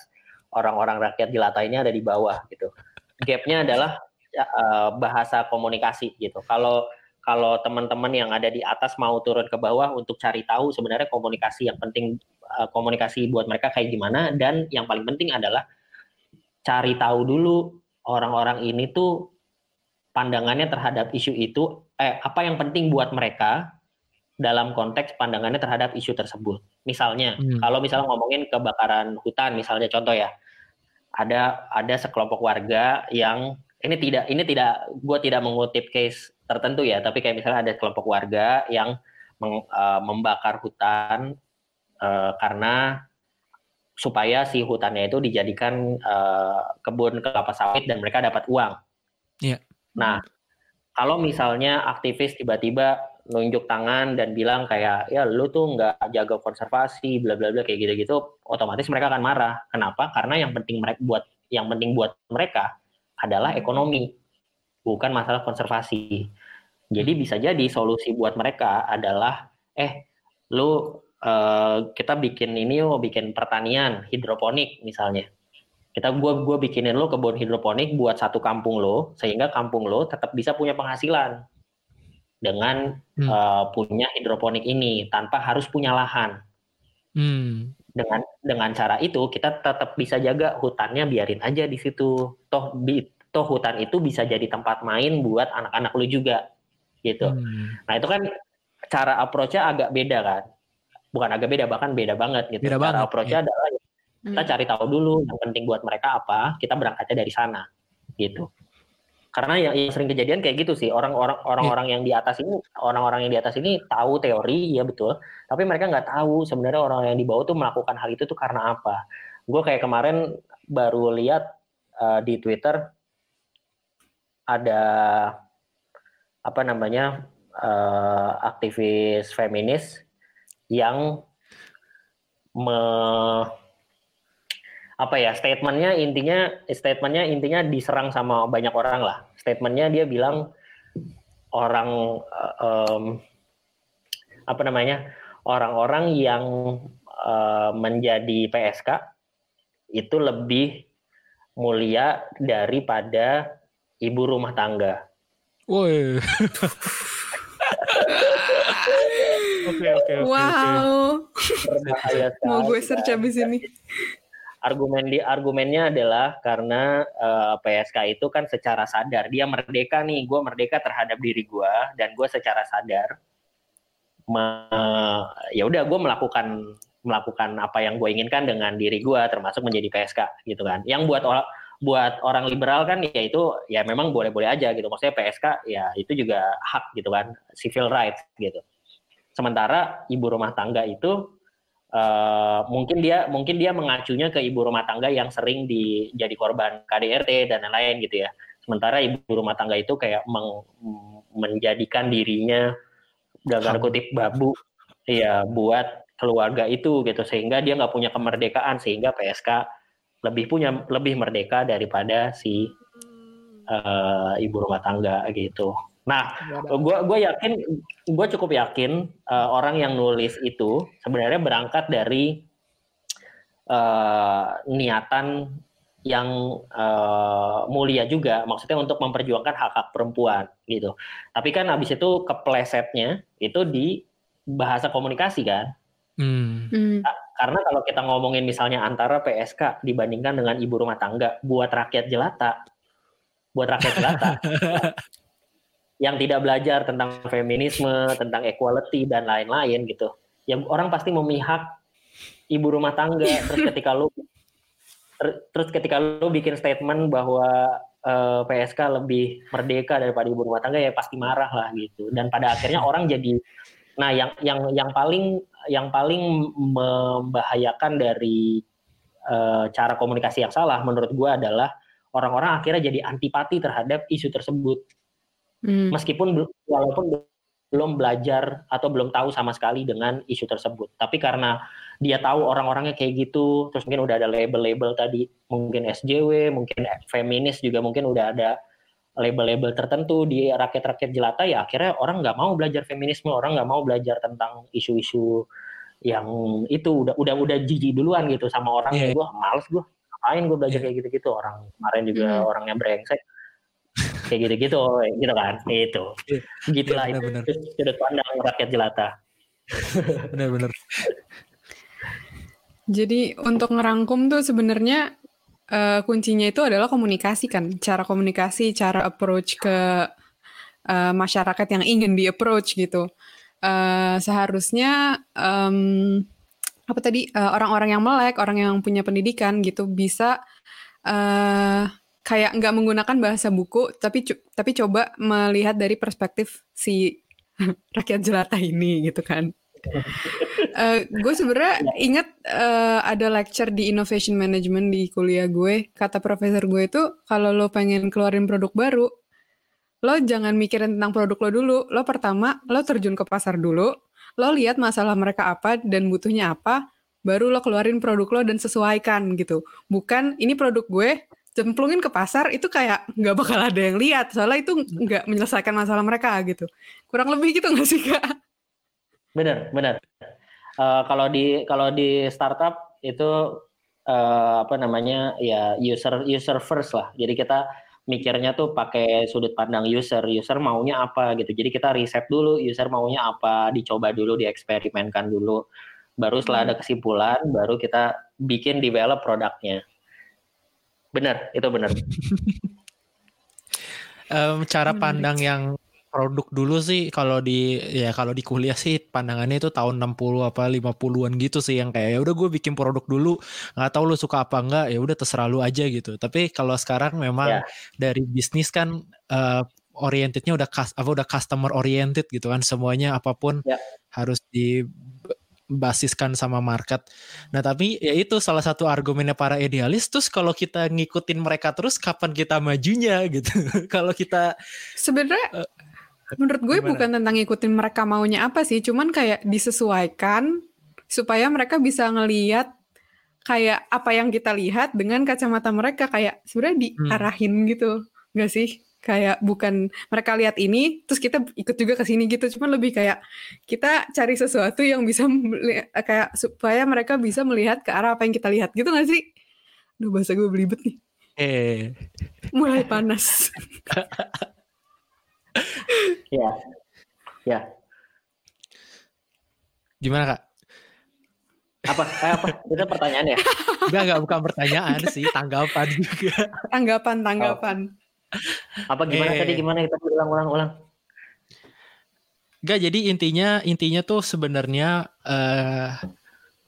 [SPEAKER 3] orang-orang rakyat jelata ini ada di bawah gitu gapnya adalah uh, bahasa komunikasi gitu. Kalau kalau teman-teman yang ada di atas mau turun ke bawah untuk cari tahu sebenarnya komunikasi yang penting uh, komunikasi buat mereka kayak gimana dan yang paling penting adalah cari tahu dulu orang-orang ini tuh pandangannya terhadap isu itu eh apa yang penting buat mereka dalam konteks pandangannya terhadap isu tersebut. Misalnya, hmm. kalau misalnya ngomongin kebakaran hutan misalnya contoh ya ada ada sekelompok warga yang ini tidak ini tidak gue tidak mengutip case tertentu ya tapi kayak misalnya ada kelompok warga yang meng, uh, membakar hutan uh, karena supaya si hutannya itu dijadikan uh, kebun kelapa sawit dan mereka dapat uang.
[SPEAKER 1] Yeah.
[SPEAKER 3] Nah, kalau misalnya aktivis tiba-tiba nunjuk tangan dan bilang kayak ya lu tuh nggak jaga konservasi bla bla bla kayak gitu-gitu otomatis mereka akan marah. Kenapa? Karena yang penting mereka buat yang penting buat mereka adalah ekonomi bukan masalah konservasi. Jadi bisa jadi solusi buat mereka adalah eh lu uh, kita bikin ini mau bikin pertanian hidroponik misalnya. Kita gua gua bikinin lo kebun hidroponik buat satu kampung lo sehingga kampung lo tetap bisa punya penghasilan dengan hmm. uh, punya hidroponik ini tanpa harus punya lahan. Hmm. Dengan dengan cara itu kita tetap bisa jaga hutannya biarin aja di situ. Toh di toh hutan itu bisa jadi tempat main buat anak-anak lu juga gitu. Hmm. Nah, itu kan cara approach-nya agak beda kan. Bukan agak beda bahkan beda banget gitu.
[SPEAKER 1] Beda
[SPEAKER 3] cara approach-nya ya. adalah kita hmm. cari tahu dulu yang penting buat mereka apa, kita berangkatnya dari sana gitu. Karena yang, yang sering kejadian kayak gitu sih. Orang-orang orang-orang yang di atas ini orang-orang yang di atas ini tahu teori ya betul. Tapi mereka nggak tahu sebenarnya orang yang di bawah tuh melakukan hal itu tuh karena apa. Gue kayak kemarin baru lihat uh, di Twitter ada apa namanya uh, aktivis feminis yang me apa ya statementnya intinya statementnya intinya diserang sama banyak orang lah statementnya dia bilang orang um, apa namanya orang-orang yang uh, menjadi PSK itu lebih mulia daripada ibu rumah tangga.
[SPEAKER 1] Woi. Oke oke oke.
[SPEAKER 2] Wow. Mau gue search abis ini
[SPEAKER 3] argumen di argumennya adalah karena uh, eh, PSK itu kan secara sadar dia merdeka nih gue merdeka terhadap diri gue dan gue secara sadar ya udah gue melakukan melakukan apa yang gue inginkan dengan diri gue termasuk menjadi PSK gitu kan. Yang buat orang buat orang liberal kan ya itu ya memang boleh-boleh aja gitu. Maksudnya PSK ya itu juga hak gitu kan civil rights gitu. Sementara ibu rumah tangga itu uh, mungkin dia mungkin dia mengacunya ke ibu rumah tangga yang sering di, jadi korban KDRT dan lain-lain gitu ya. Sementara ibu rumah tangga itu kayak meng, menjadikan dirinya dalam kutip babu ya buat keluarga itu gitu sehingga dia nggak punya kemerdekaan sehingga PSK lebih punya lebih merdeka daripada si uh, ibu rumah tangga gitu. Nah, gue gue yakin, gue cukup yakin uh, orang yang nulis itu sebenarnya berangkat dari uh, niatan yang uh, mulia juga, maksudnya untuk memperjuangkan hak hak perempuan gitu. Tapi kan habis itu keplesetnya itu di bahasa komunikasi kan. Hmm. hmm. Karena kalau kita ngomongin misalnya antara PSK dibandingkan dengan ibu rumah tangga buat rakyat jelata, buat rakyat jelata yang tidak belajar tentang feminisme, tentang equality dan lain-lain gitu. Ya orang pasti memihak ibu rumah tangga. Terus ketika lu terus ketika lu bikin statement bahwa uh, eh, PSK lebih merdeka daripada ibu rumah tangga ya pasti marah lah gitu. Dan pada akhirnya orang jadi nah yang yang yang paling yang paling membahayakan dari uh, cara komunikasi yang salah menurut gua adalah orang-orang akhirnya jadi antipati terhadap isu tersebut Hmm. Meskipun walaupun belum belajar atau belum tahu sama sekali dengan isu tersebut. Tapi karena dia tahu orang-orangnya kayak gitu, terus mungkin udah ada label-label tadi, mungkin SJW, mungkin feminis juga mungkin udah ada label-label tertentu di rakyat-rakyat jelata ya akhirnya orang nggak mau belajar feminisme, orang nggak mau belajar tentang isu-isu yang itu udah udah udah jijik duluan gitu sama orang yeah. gue males gue ngapain gue belajar yeah. kayak gitu-gitu orang kemarin juga mm. orangnya brengsek kayak gitu-gitu gitu kan itu. Iya, gitulah ya, bener, itu sudut pandang rakyat jelata.
[SPEAKER 1] Benar-benar.
[SPEAKER 2] Jadi untuk ngerangkum tuh sebenarnya uh, kuncinya itu adalah komunikasi kan cara komunikasi cara approach ke uh, masyarakat yang ingin di approach gitu. Uh, seharusnya um, apa tadi orang-orang uh, yang melek orang yang punya pendidikan gitu bisa uh, kayak nggak menggunakan bahasa buku tapi tapi coba melihat dari perspektif si rakyat jelata ini gitu kan. uh, gue sebenarnya ingat uh, ada lecture di innovation management di kuliah gue. Kata profesor gue itu kalau lo pengen keluarin produk baru lo jangan mikirin tentang produk lo dulu. Lo pertama lo terjun ke pasar dulu lo lihat masalah mereka apa dan butuhnya apa baru lo keluarin produk lo dan sesuaikan gitu. Bukan ini produk gue cemplungin ke pasar itu kayak nggak bakal ada yang lihat soalnya itu nggak menyelesaikan masalah mereka gitu kurang lebih gitu nggak sih kak?
[SPEAKER 3] Bener bener. Uh, kalau di kalau di startup itu uh, apa namanya ya user user first lah. Jadi kita mikirnya tuh pakai sudut pandang user, user maunya apa gitu. Jadi kita riset dulu user maunya apa, dicoba dulu, dieksperimenkan dulu. Baru setelah ada hmm. kesimpulan, baru kita bikin develop produknya. Benar, itu benar.
[SPEAKER 1] um, cara pandang yang produk dulu sih kalau di ya kalau di kuliah sih pandangannya itu tahun 60 apa 50-an gitu sih yang kayak ya udah gue bikin produk dulu nggak tahu lu suka apa enggak ya udah terserah lu aja gitu tapi kalau sekarang memang yeah. dari bisnis kan uh, orientednya udah apa udah customer oriented gitu kan semuanya apa pun yeah. harus di basiskan sama market. Nah tapi ya itu salah satu argumennya para idealis. Terus kalau kita ngikutin mereka terus, kapan kita majunya gitu? kalau kita
[SPEAKER 2] sebenarnya uh, menurut gue gimana? bukan tentang ngikutin mereka maunya apa sih, cuman kayak disesuaikan supaya mereka bisa ngeliat kayak apa yang kita lihat dengan kacamata mereka kayak sebenarnya hmm. diarahin hmm. gitu, nggak sih? Kayak bukan mereka lihat ini terus kita ikut juga ke sini gitu. Cuman lebih kayak kita cari sesuatu yang bisa kayak supaya mereka bisa melihat ke arah apa yang kita lihat. Gitu gak sih? Duh bahasa gue belibet nih.
[SPEAKER 1] Eh.
[SPEAKER 2] Mulai panas.
[SPEAKER 3] Ya. Ya.
[SPEAKER 1] Gimana kak?
[SPEAKER 3] Apa? Eh, apa? Itu pertanyaan ya
[SPEAKER 1] enggak enggak bukan pertanyaan sih tanggapan juga.
[SPEAKER 2] Tanggapan tanggapan. oh.
[SPEAKER 3] Apa gimana eh. tadi gimana kita ulang-ulang ulang.
[SPEAKER 1] Gak jadi intinya intinya tuh sebenarnya uh,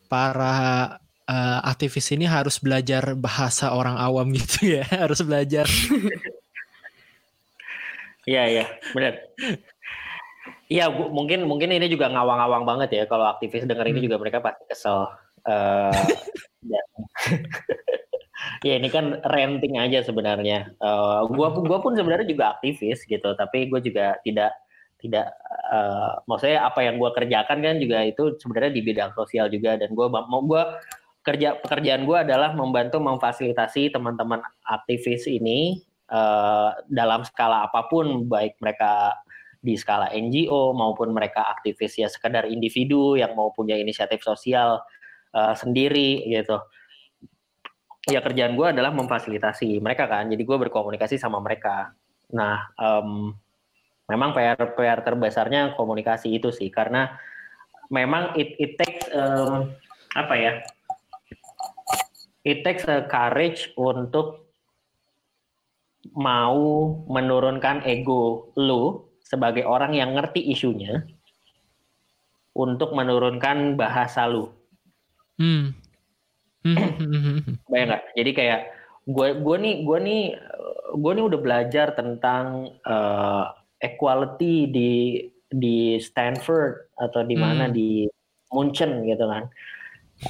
[SPEAKER 1] para uh, aktivis ini harus belajar bahasa orang awam gitu ya, harus belajar.
[SPEAKER 3] Iya iya benar. Iya mungkin mungkin ini juga ngawang-ngawang banget ya kalau aktivis dengar ini hmm. juga mereka pasti kesel. Uh, ya ini kan renting aja sebenarnya. Uh, gua pun gua pun sebenarnya juga aktivis gitu, tapi gue juga tidak tidak uh, maksudnya apa yang gue kerjakan kan juga itu sebenarnya di bidang sosial juga dan gue mau gue kerja pekerjaan gue adalah membantu memfasilitasi teman-teman aktivis ini uh, dalam skala apa pun baik mereka di skala NGO maupun mereka aktivis ya sekedar individu yang mau punya inisiatif sosial uh, sendiri gitu ya kerjaan gue adalah memfasilitasi mereka kan jadi gue berkomunikasi sama mereka nah um, memang PR PR terbesarnya komunikasi itu sih karena memang it it takes um, apa ya it takes a courage untuk mau menurunkan ego lu sebagai orang yang ngerti isunya untuk menurunkan bahasa lu. Hmm. Bayang nggak? Jadi kayak gue gue nih gue nih gue nih udah belajar tentang uh, equality di di Stanford atau di mana hmm. di Munchen gitu kan.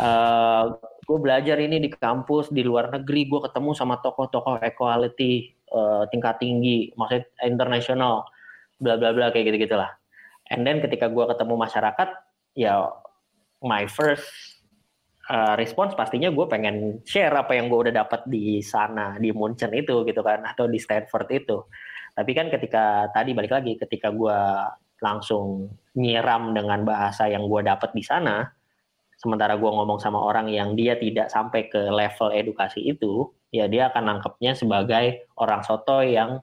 [SPEAKER 3] Uh, eh, gue belajar ini di kampus di luar negeri gue ketemu sama tokoh-tokoh equality uh, tingkat tinggi, maksudnya internasional, bla bla bla kayak gitu gitulah. And then ketika gue ketemu masyarakat, ya my first uh, respons pastinya gue pengen share apa yang gue udah dapat di sana di Munchen itu gitu kan atau di Stanford itu. Tapi kan ketika tadi balik lagi ketika gue langsung nyiram dengan bahasa yang gue dapat di sana sementara gue ngomong sama orang yang dia tidak sampai ke level edukasi itu ya dia akan nangkepnya sebagai orang soto yang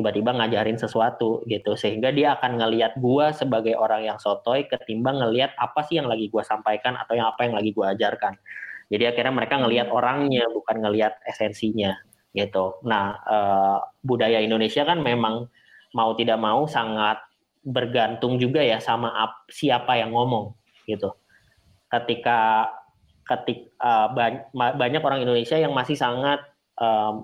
[SPEAKER 3] tiba-tiba ngajarin sesuatu gitu. Sehingga dia akan ngelihat gua sebagai orang yang sotoy ketimbang ngelihat apa sih yang lagi gua sampaikan atau yang apa yang lagi gua ajarkan. Jadi akhirnya mereka ngelihat hmm. orangnya bukan ngelihat esensinya gitu. Nah uh, budaya Indonesia kan memang mau tidak mau sangat bergantung juga ya sama ap, siapa yang ngomong gitu. Ketika ketik uh, banyak orang Indonesia yang masih sangat uh,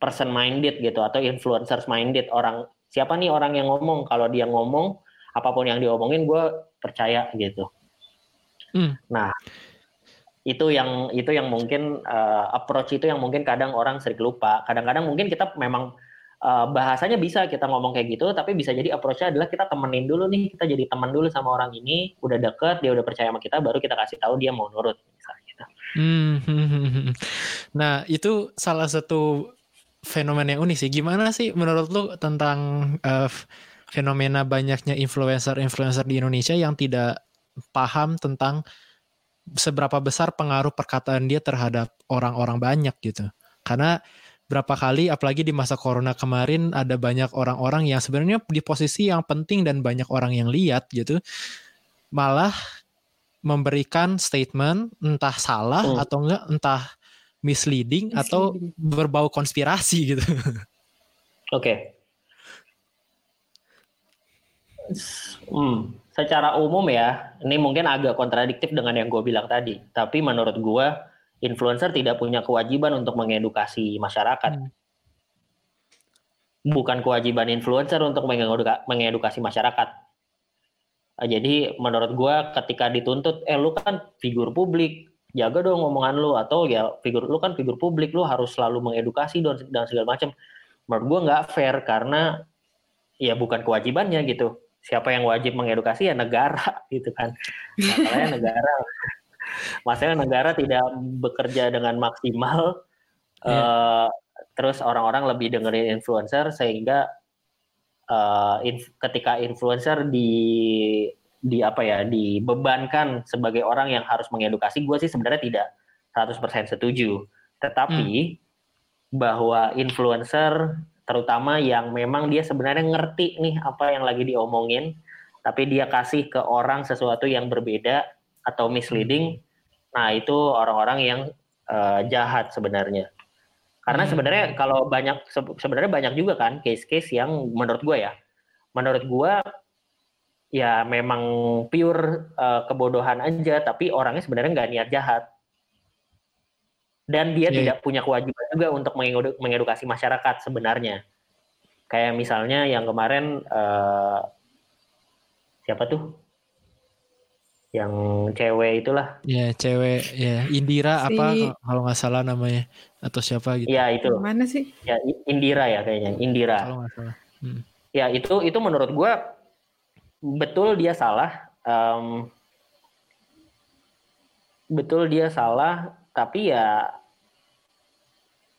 [SPEAKER 3] person minded gitu atau influencers minded orang siapa nih orang yang ngomong kalau dia ngomong apa pun yang diomongin gue percaya gitu hmm. nah itu yang itu yang mungkin uh, approach itu yang mungkin kadang orang sering lupa kadang-kadang mungkin kita memang uh, bahasanya bisa kita ngomong kayak gitu tapi bisa jadi approachnya adalah kita temenin dulu nih kita jadi teman dulu sama orang ini udah deket dia udah percaya sama kita baru kita kasih tahu dia mau nurut misalnya gitu.
[SPEAKER 1] Hmm. Nah itu salah satu fenomena yang unik sih. Gimana sih menurut lu tentang uh, fenomena banyaknya influencer-influencer di Indonesia yang tidak paham tentang seberapa besar pengaruh perkataan dia terhadap orang-orang banyak gitu. Karena berapa kali apalagi di masa corona kemarin ada banyak orang-orang yang sebenarnya di posisi yang penting dan banyak orang yang lihat gitu malah memberikan statement entah salah hmm. atau enggak entah misleading, misleading. atau berbau konspirasi gitu.
[SPEAKER 3] Oke. Okay. Hmm, secara umum ya, ini mungkin agak kontradiktif dengan yang gue bilang tadi. Tapi menurut gue, influencer tidak punya kewajiban untuk mengedukasi masyarakat. Hmm. Bukan kewajiban influencer untuk mengedukasi masyarakat. Jadi menurut gue ketika dituntut, eh lu kan figur publik, jaga dong omongan lu atau ya figur lu kan figur publik, lu harus selalu mengedukasi dan, dan segala macam. Menurut gue nggak fair karena ya bukan kewajibannya gitu siapa yang wajib mengedukasi ya negara gitu kan masalahnya negara masalahnya negara tidak bekerja dengan maksimal yeah. Iya. uh, terus orang-orang lebih dengerin influencer sehingga uh, inf ketika influencer di di apa ya dibebankan sebagai orang yang harus mengedukasi gue sih sebenarnya tidak 100% setuju tetapi hmm. bahwa influencer terutama yang memang dia sebenarnya ngerti nih apa yang lagi diomongin tapi dia kasih ke orang sesuatu yang berbeda atau misleading nah itu orang-orang yang uh, jahat sebenarnya karena hmm. sebenarnya kalau banyak sebenarnya banyak juga kan case-case yang menurut gue ya menurut gue ya memang pure uh, kebodohan aja tapi orangnya sebenarnya nggak niat jahat dan dia yeah. tidak punya kewajiban juga untuk mengedukasi masyarakat sebenarnya. Kayak misalnya yang kemarin uh, siapa tuh? Yang cewek itulah.
[SPEAKER 1] Ya, yeah, cewek ya Indira si... apa kalau nggak salah namanya atau siapa gitu.
[SPEAKER 3] Ya, itu.
[SPEAKER 2] Mana sih?
[SPEAKER 3] Ya, Indira ya kayaknya, Indira. Kalau nggak salah. Hmm. Ya, itu itu menurut gua betul dia salah. Um, betul dia salah, tapi ya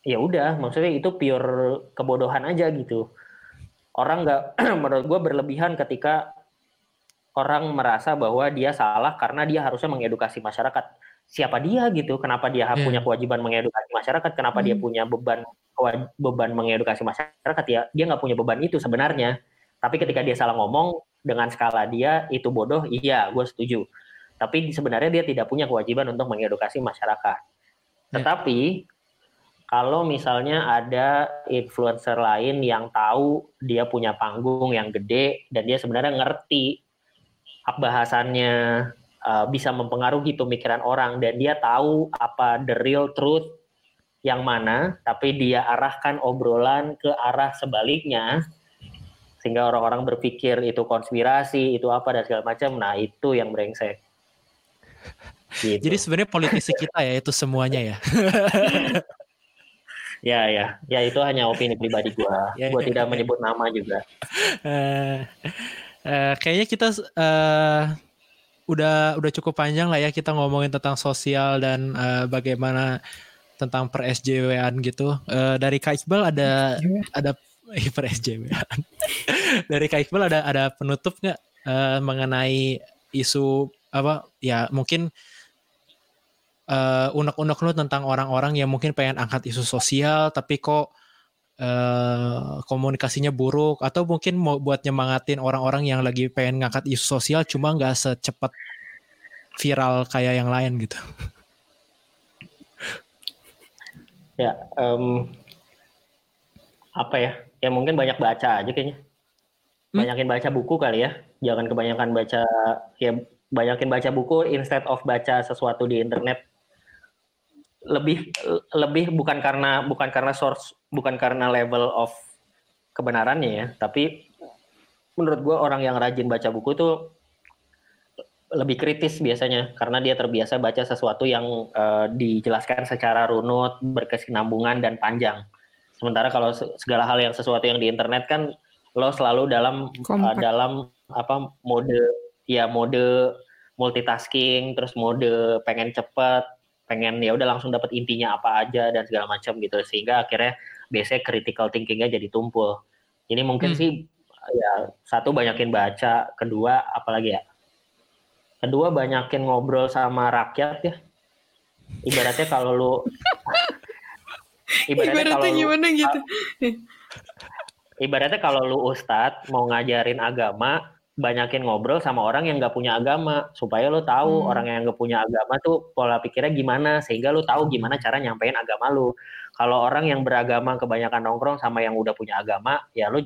[SPEAKER 3] ya udah maksudnya itu pure kebodohan aja gitu orang nggak menurut gue berlebihan ketika orang merasa bahwa dia salah karena dia harusnya mengedukasi masyarakat siapa dia gitu kenapa dia yeah. punya kewajiban mengedukasi masyarakat kenapa hmm. dia punya beban beban mengedukasi masyarakat ya dia nggak punya beban itu sebenarnya tapi ketika dia salah ngomong dengan skala dia itu bodoh iya gue setuju tapi sebenarnya dia tidak punya kewajiban untuk mengedukasi masyarakat yeah. tetapi kalau misalnya ada influencer lain yang tahu dia punya panggung yang gede dan dia sebenarnya ngerti bahasannya uh, bisa mempengaruhi pemikiran orang dan dia tahu apa the real truth yang mana tapi dia arahkan obrolan ke arah sebaliknya sehingga orang-orang berpikir itu konspirasi itu apa dan segala macam nah itu yang brengsek
[SPEAKER 1] gitu. jadi sebenarnya politisi kita ya itu semuanya ya
[SPEAKER 3] Ya ya, ya itu hanya opini pribadi gue. ya, gue ya, tidak ya. menyebut nama juga.
[SPEAKER 1] Uh, uh, kayaknya kita uh, udah udah cukup panjang lah ya kita ngomongin tentang sosial dan uh, bagaimana tentang per SJW-an gitu. Uh, dari Kak Iqbal ada ada eh, per SJW-an. dari Kak Iqbal ada ada penutup nggak uh, mengenai isu apa ya mungkin uh, unek-unek lu tentang orang-orang yang mungkin pengen angkat isu sosial tapi kok uh, komunikasinya buruk atau mungkin mau buat nyemangatin orang-orang yang lagi pengen ngangkat isu sosial cuma nggak secepat viral kayak yang lain gitu.
[SPEAKER 3] Ya, um, apa ya? Ya mungkin banyak baca aja kayaknya. Hmm? Banyakin baca buku kali ya. Jangan kebanyakan baca ya banyakin baca buku instead of baca sesuatu di internet lebih lebih bukan karena bukan karena source bukan karena level of kebenarannya ya tapi menurut gue orang yang rajin baca buku itu lebih kritis biasanya karena dia terbiasa baca sesuatu yang uh, dijelaskan secara runut berkesinambungan dan panjang sementara kalau segala hal yang sesuatu yang di internet kan lo selalu dalam uh, dalam apa mode ya mode multitasking terus mode pengen cepet pengen ya udah langsung dapat intinya apa aja dan segala macam gitu. Sehingga akhirnya biasanya critical thinkingnya jadi tumpul. Ini mungkin hmm. sih ya satu banyakin baca kedua apalagi ya? Kedua banyakin ngobrol sama rakyat ya. Ibaratnya kalau lu
[SPEAKER 2] ibaratnya, ibaratnya kalau gimana lu, gitu?
[SPEAKER 3] Ibaratnya kalau lu ustadz mau ngajarin agama banyakin ngobrol sama orang yang nggak punya agama. Supaya lo tahu hmm. orang yang nggak punya agama tuh pola pikirnya gimana sehingga lo tahu gimana cara nyampein agama lo kalau orang yang beragama kebanyakan nongkrong sama yang udah punya agama ya lo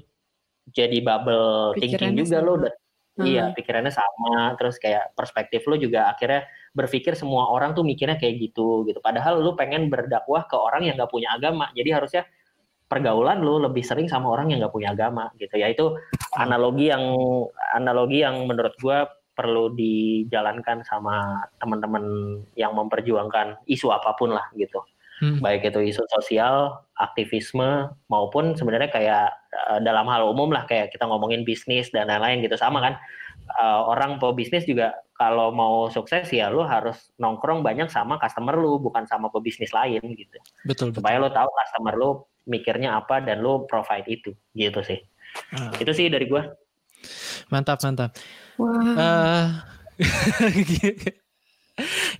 [SPEAKER 3] jadi bubble Pikirannya thinking juga lo Iya, pikirannya sama, terus kayak perspektif lu juga akhirnya berpikir semua orang tuh mikirnya kayak gitu gitu. Padahal lu pengen berdakwah ke orang yang gak punya agama. Jadi harusnya pergaulan lu lebih sering sama orang yang gak punya agama gitu ya. Itu analogi yang analogi yang menurut gua perlu dijalankan sama teman-teman yang memperjuangkan isu apa pun lah gitu. Hmm. Baik itu isu sosial, aktivisme maupun sebenarnya kayak uh, dalam hal umum lah kayak kita ngomongin bisnis dan lain-lain gitu sama kan. Uh, orang pebisnis juga kalau mau sukses ya lu harus nongkrong banyak sama customer lu bukan sama pebisnis lain gitu.
[SPEAKER 1] Betul.
[SPEAKER 3] Supaya lu tahu customer lu mikirnya apa dan lu provide itu gitu sih. Uh. Itu sih dari gua.
[SPEAKER 1] Mantap mantap. Wah. Wow. Uh,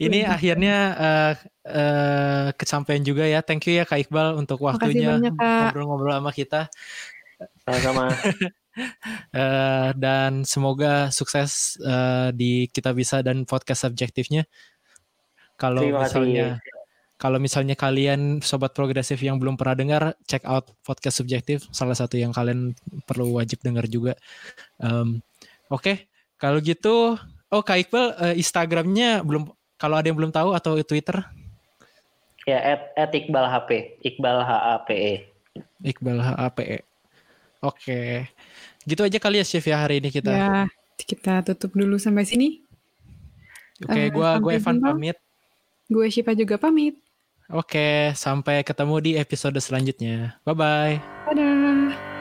[SPEAKER 1] ini akhirnya uh, uh, kesampaian juga ya. Thank you ya Kak Iqbal untuk waktunya ngobrol-ngobrol sama kita.
[SPEAKER 3] Sama-sama.
[SPEAKER 1] uh, dan semoga sukses uh, di kita bisa dan podcast subjektifnya. Kalau misalnya kalau misalnya kalian sobat progresif yang belum pernah dengar, check out podcast subjektif. Salah satu yang kalian perlu wajib dengar juga. Um, Oke, okay. kalau gitu Oh Kak Iqbal uh, Instagramnya belum kalau ada yang belum tahu atau Twitter?
[SPEAKER 3] Ya at, at Iqbal HP Iqbal H A P E.
[SPEAKER 1] Iqbal H A P E. Oke, gitu aja kali ya Chef ya hari ini kita.
[SPEAKER 2] Ya kita tutup dulu sampai sini.
[SPEAKER 1] Oke, uh, gua gue Evan pamit.
[SPEAKER 2] Gue Shiva juga pamit.
[SPEAKER 1] Oke, sampai ketemu di episode selanjutnya. Bye bye.
[SPEAKER 2] Dadah.